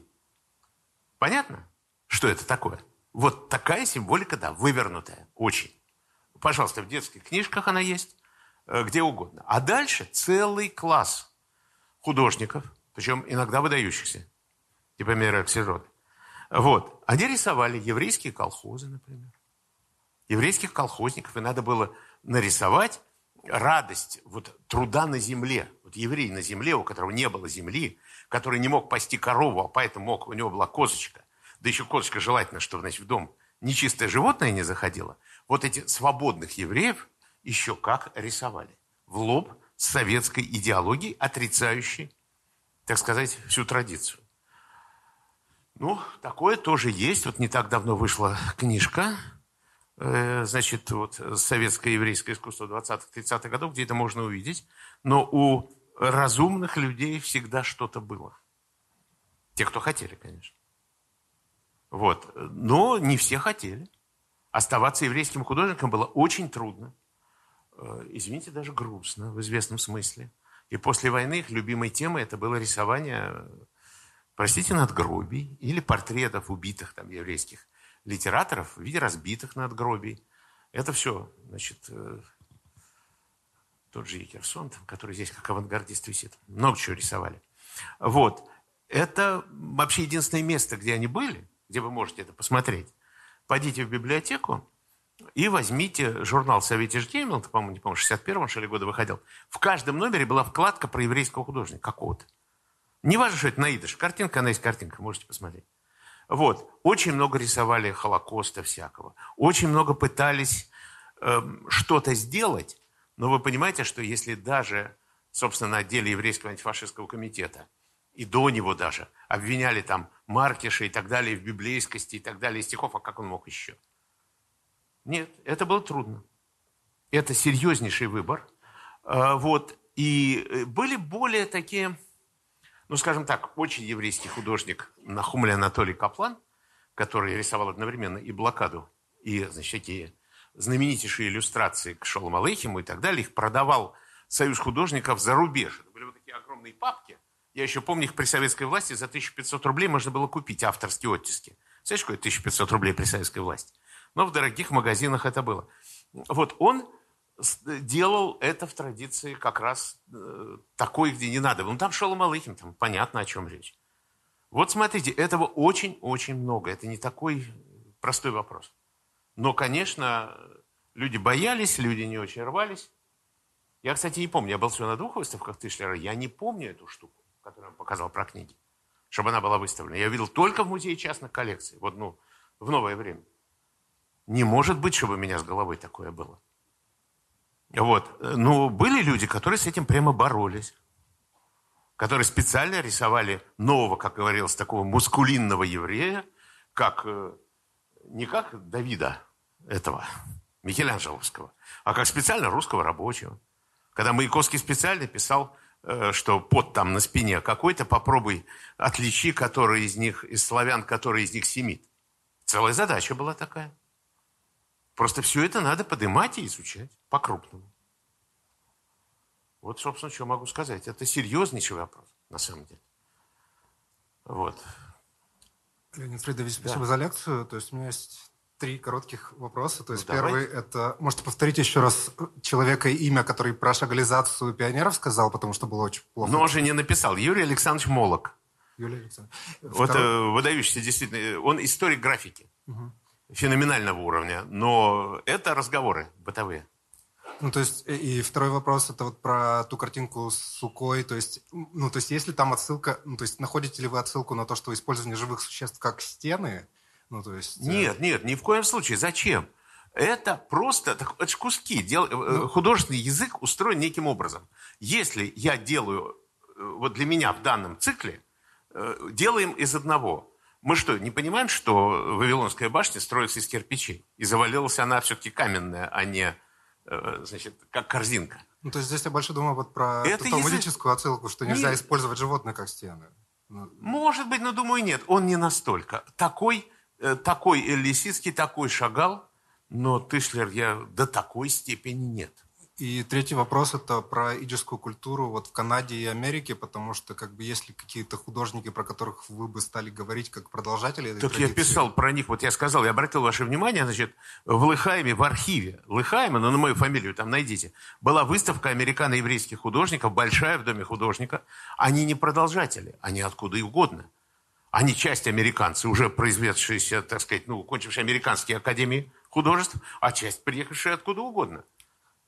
Понятно, что это такое? Вот такая символика, да, вывернутая, очень. Пожалуйста, в детских книжках она есть, э, где угодно. А дальше целый класс художников, причем иногда выдающихся, типа Мира Оксижода. Вот. Они рисовали еврейские колхозы, например. Еврейских колхозников. И надо было нарисовать радость вот, труда на земле. Вот еврей на земле, у которого не было земли, который не мог пасти корову, а поэтому мог, у него была козочка. Да еще козочка желательно, чтобы значит, в дом нечистое животное не заходило. Вот эти свободных евреев еще как рисовали. В лоб советской идеологии, отрицающей, так сказать, всю традицию. Ну, такое тоже есть. Вот не так давно вышла книжка, э, значит, вот советское еврейское искусство 20-30-х годов, где это можно увидеть. Но у разумных людей всегда что-то было. Те, кто хотели, конечно. Вот. Но не все хотели. Оставаться еврейским художником было очень трудно. Э, извините, даже грустно в известном смысле. И после войны их любимой темой это было рисование, простите, надгробий или портретов убитых там еврейских литераторов в виде разбитых надгробий. Это все, значит, э, тот же Екерсон, который здесь как авангардист висит. Много чего рисовали. Вот. Это вообще единственное место, где они были, где вы можете это посмотреть. Пойдите в библиотеку и возьмите журнал «Советиш Геймланд», по-моему, не помню, 61-го, что ли, года выходил. В каждом номере была вкладка про еврейского художника какого-то. Не важно, что это наидыш. Картинка, она есть картинка, можете посмотреть. Вот. Очень много рисовали Холокоста всякого. Очень много пытались э, что-то сделать. Но вы понимаете, что если даже, собственно, на отделе еврейского антифашистского комитета и до него даже обвиняли там Маркиша и так далее в библейскости и так далее, и стихов, а как он мог еще? Нет, это было трудно. Это серьезнейший выбор. А, вот. И э, были более такие, ну, скажем так, очень еврейский художник Нахумли Анатолий Каплан, который рисовал одновременно и блокаду, и, значит, такие знаменитейшие иллюстрации к Шолом Алейхиму и так далее, их продавал Союз художников за рубеж. Это были вот такие огромные папки. Я еще помню, их при советской власти за 1500 рублей можно было купить авторские оттиски. Знаешь, какое 1500 рублей при советской власти? Но в дорогих магазинах это было. Вот он делал это в традиции как раз э, такой, где не надо. Ну, там Шолом Алейхим, там понятно, о чем речь. Вот смотрите, этого очень-очень много. Это не такой простой вопрос. Но, конечно, люди боялись, люди не очень рвались. Я, кстати, не помню, я был всего на двух выставках Тышлера, я не помню эту штуку, которую он показал про книги, чтобы она была выставлена. Я видел только в музее частных коллекций, вот, ну, в новое время. Не может быть, чтобы у меня с головой такое было. Вот. Но были люди, которые с этим прямо боролись. Которые специально рисовали нового, как говорилось, такого мускулинного еврея, как э, не как Давида этого, Микеланджеловского, а как специально русского рабочего. Когда Маяковский специально писал, э, что под там на спине какой-то, попробуй отличи, который из них, из славян, который из них семит. Целая задача была такая. Просто все это надо поднимать и изучать по-крупному. Вот, собственно, что могу сказать. Это серьезнейший вопрос, на самом деле. Вот. Леонид Фридович, спасибо да. за лекцию. То есть у меня есть три коротких вопроса. То есть ну, первый давайте. это, можете повторить еще раз человека и имя, который про шагализацию пионеров сказал, потому что было очень плохо. Но он же не написал. Юрий Александрович Молок. Юрий Александрович. Вот э, выдающийся действительно, он историк графики. Угу. Феноменального уровня. Но это разговоры бытовые. Ну, то есть, и второй вопрос, это вот про ту картинку с сукой, то есть, ну, то есть, есть ли там отсылка, ну, то есть, находите ли вы отсылку на то, что использование живых существ как стены, ну, то есть... Э, нет, нет, ни в коем случае. Зачем? Это просто, так, это куски. Дел, э, ну, художественный язык устроен неким образом. Если я делаю, э, вот для меня в данном цикле, делаем из одного. Мы что, не понимаем, что Вавилонская башня строится из кирпичей? И завалилась она все-таки каменная, а не, значит, как корзинка. Ну, то есть здесь я больше думаю вот про это талмудическую язык... отсылку, что нельзя Нет. использовать животных как стены. Ну, Может быть, но думаю, нет. Он не настолько. Такой Э, такой Лисицкий, такой шагал, но Тышлер я до такой степени нет. И третий вопрос это про иджескую культуру вот в Канаде и Америке, потому что как бы есть ли какие-то художники, про которых вы бы стали говорить как продолжатели этой Так традиции? я писал про них, вот я сказал, я обратил ваше внимание, значит, в Лыхайме, в архиве Лыхайма, ну на мою фамилию там найдите, была выставка американо-еврейских художников, большая в Доме художника. Они не продолжатели, они откуда и угодно. Они часть американцы, уже произведшиеся, так сказать, ну, кончившие американские академии художеств, а часть приехавшие откуда угодно.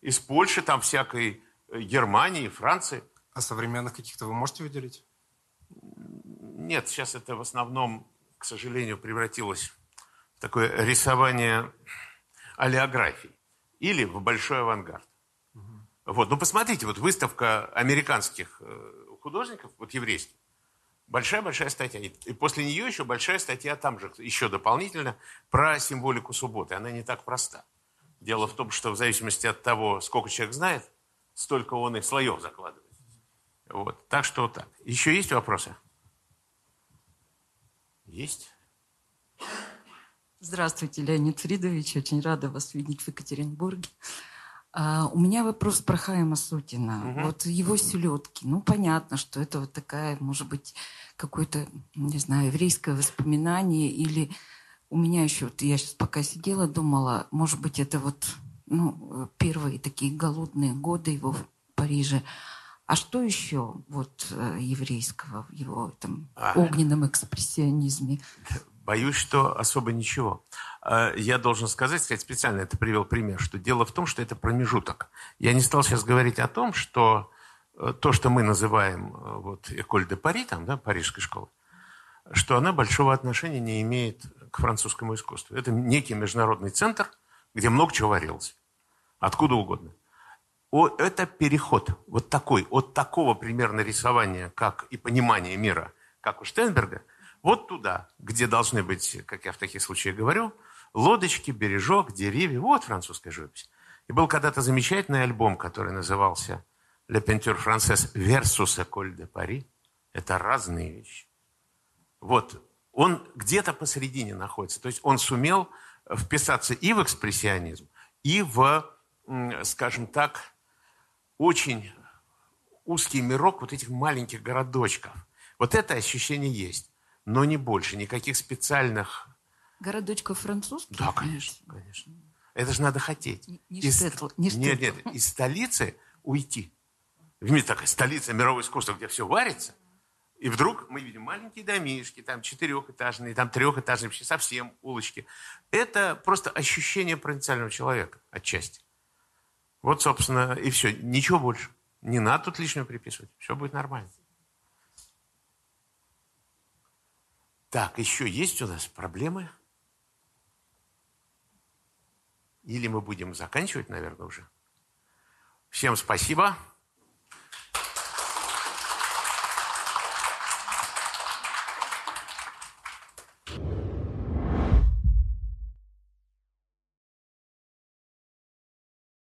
Из Польши, там всякой э, Германии, Франции. А современных каких-то вы можете выделить? Нет, сейчас это в основном, к сожалению, превратилось в такое рисование олеографий или в большой авангард. Угу. Вот, ну посмотрите, вот выставка американских э, художников, вот еврейских, Большая-большая статья. И после нее еще большая статья там же, еще дополнительно, про символику субботы. Она не так проста. Дело в том, что в зависимости от того, сколько человек знает, столько он и слоев закладывает. Вот. Так что так. Еще есть вопросы? Есть? Здравствуйте, Леонид Фридович. Очень рада вас видеть в Екатеринбурге. А, у меня вопрос про Хайма Сутина. Угу. Вот его селедки. Ну, понятно, что это вот такая, может быть, какое-то, не знаю, еврейское воспоминание или у меня еще, вот я сейчас пока сидела, думала, может быть, это вот ну, первые такие голодные годы его в Париже. А что еще вот э, еврейского в его этом а, огненном экспрессионизме? Боюсь, что особо ничего. А, я должен сказать, сказать, специально это привел пример, что дело в том, что это промежуток. Я не стал сейчас говорить о том, что э, то, что мы называем э, вот Эколь де Пари, там, да, парижской школы, что она большого отношения не имеет к французскому искусству. Это некий международный центр, где много чего варилось. Откуда угодно. О, это переход вот такой, от такого примерно рисования, как и понимания мира, как у Штенберга, вот туда, где должны быть, как я в таких случаях говорю, лодочки, бережок, деревья. Вот французская живопись. И был когда-то замечательный альбом, который назывался «Le peinture française versus École de Paris». Это разные вещи. Вот он где-то посередине находится. То есть он сумел вписаться и в экспрессионизм, и в, скажем так, очень узкий мирок вот этих маленьких городочков. Вот это ощущение есть, но не больше, никаких специальных... Городочков французских? Да, конечно, конечно. Это же надо хотеть. Не, из... Штетл, не Нет, нет, из столицы уйти. В мире такая столица мирового искусства, где все варится, и вдруг мы видим маленькие домишки, там четырехэтажные, там трехэтажные, вообще совсем улочки. Это просто ощущение провинциального человека отчасти. Вот, собственно, и все. Ничего больше. Не надо тут лишнего приписывать. Все будет нормально. Так, еще есть у нас проблемы? Или мы будем заканчивать, наверное, уже? Всем спасибо.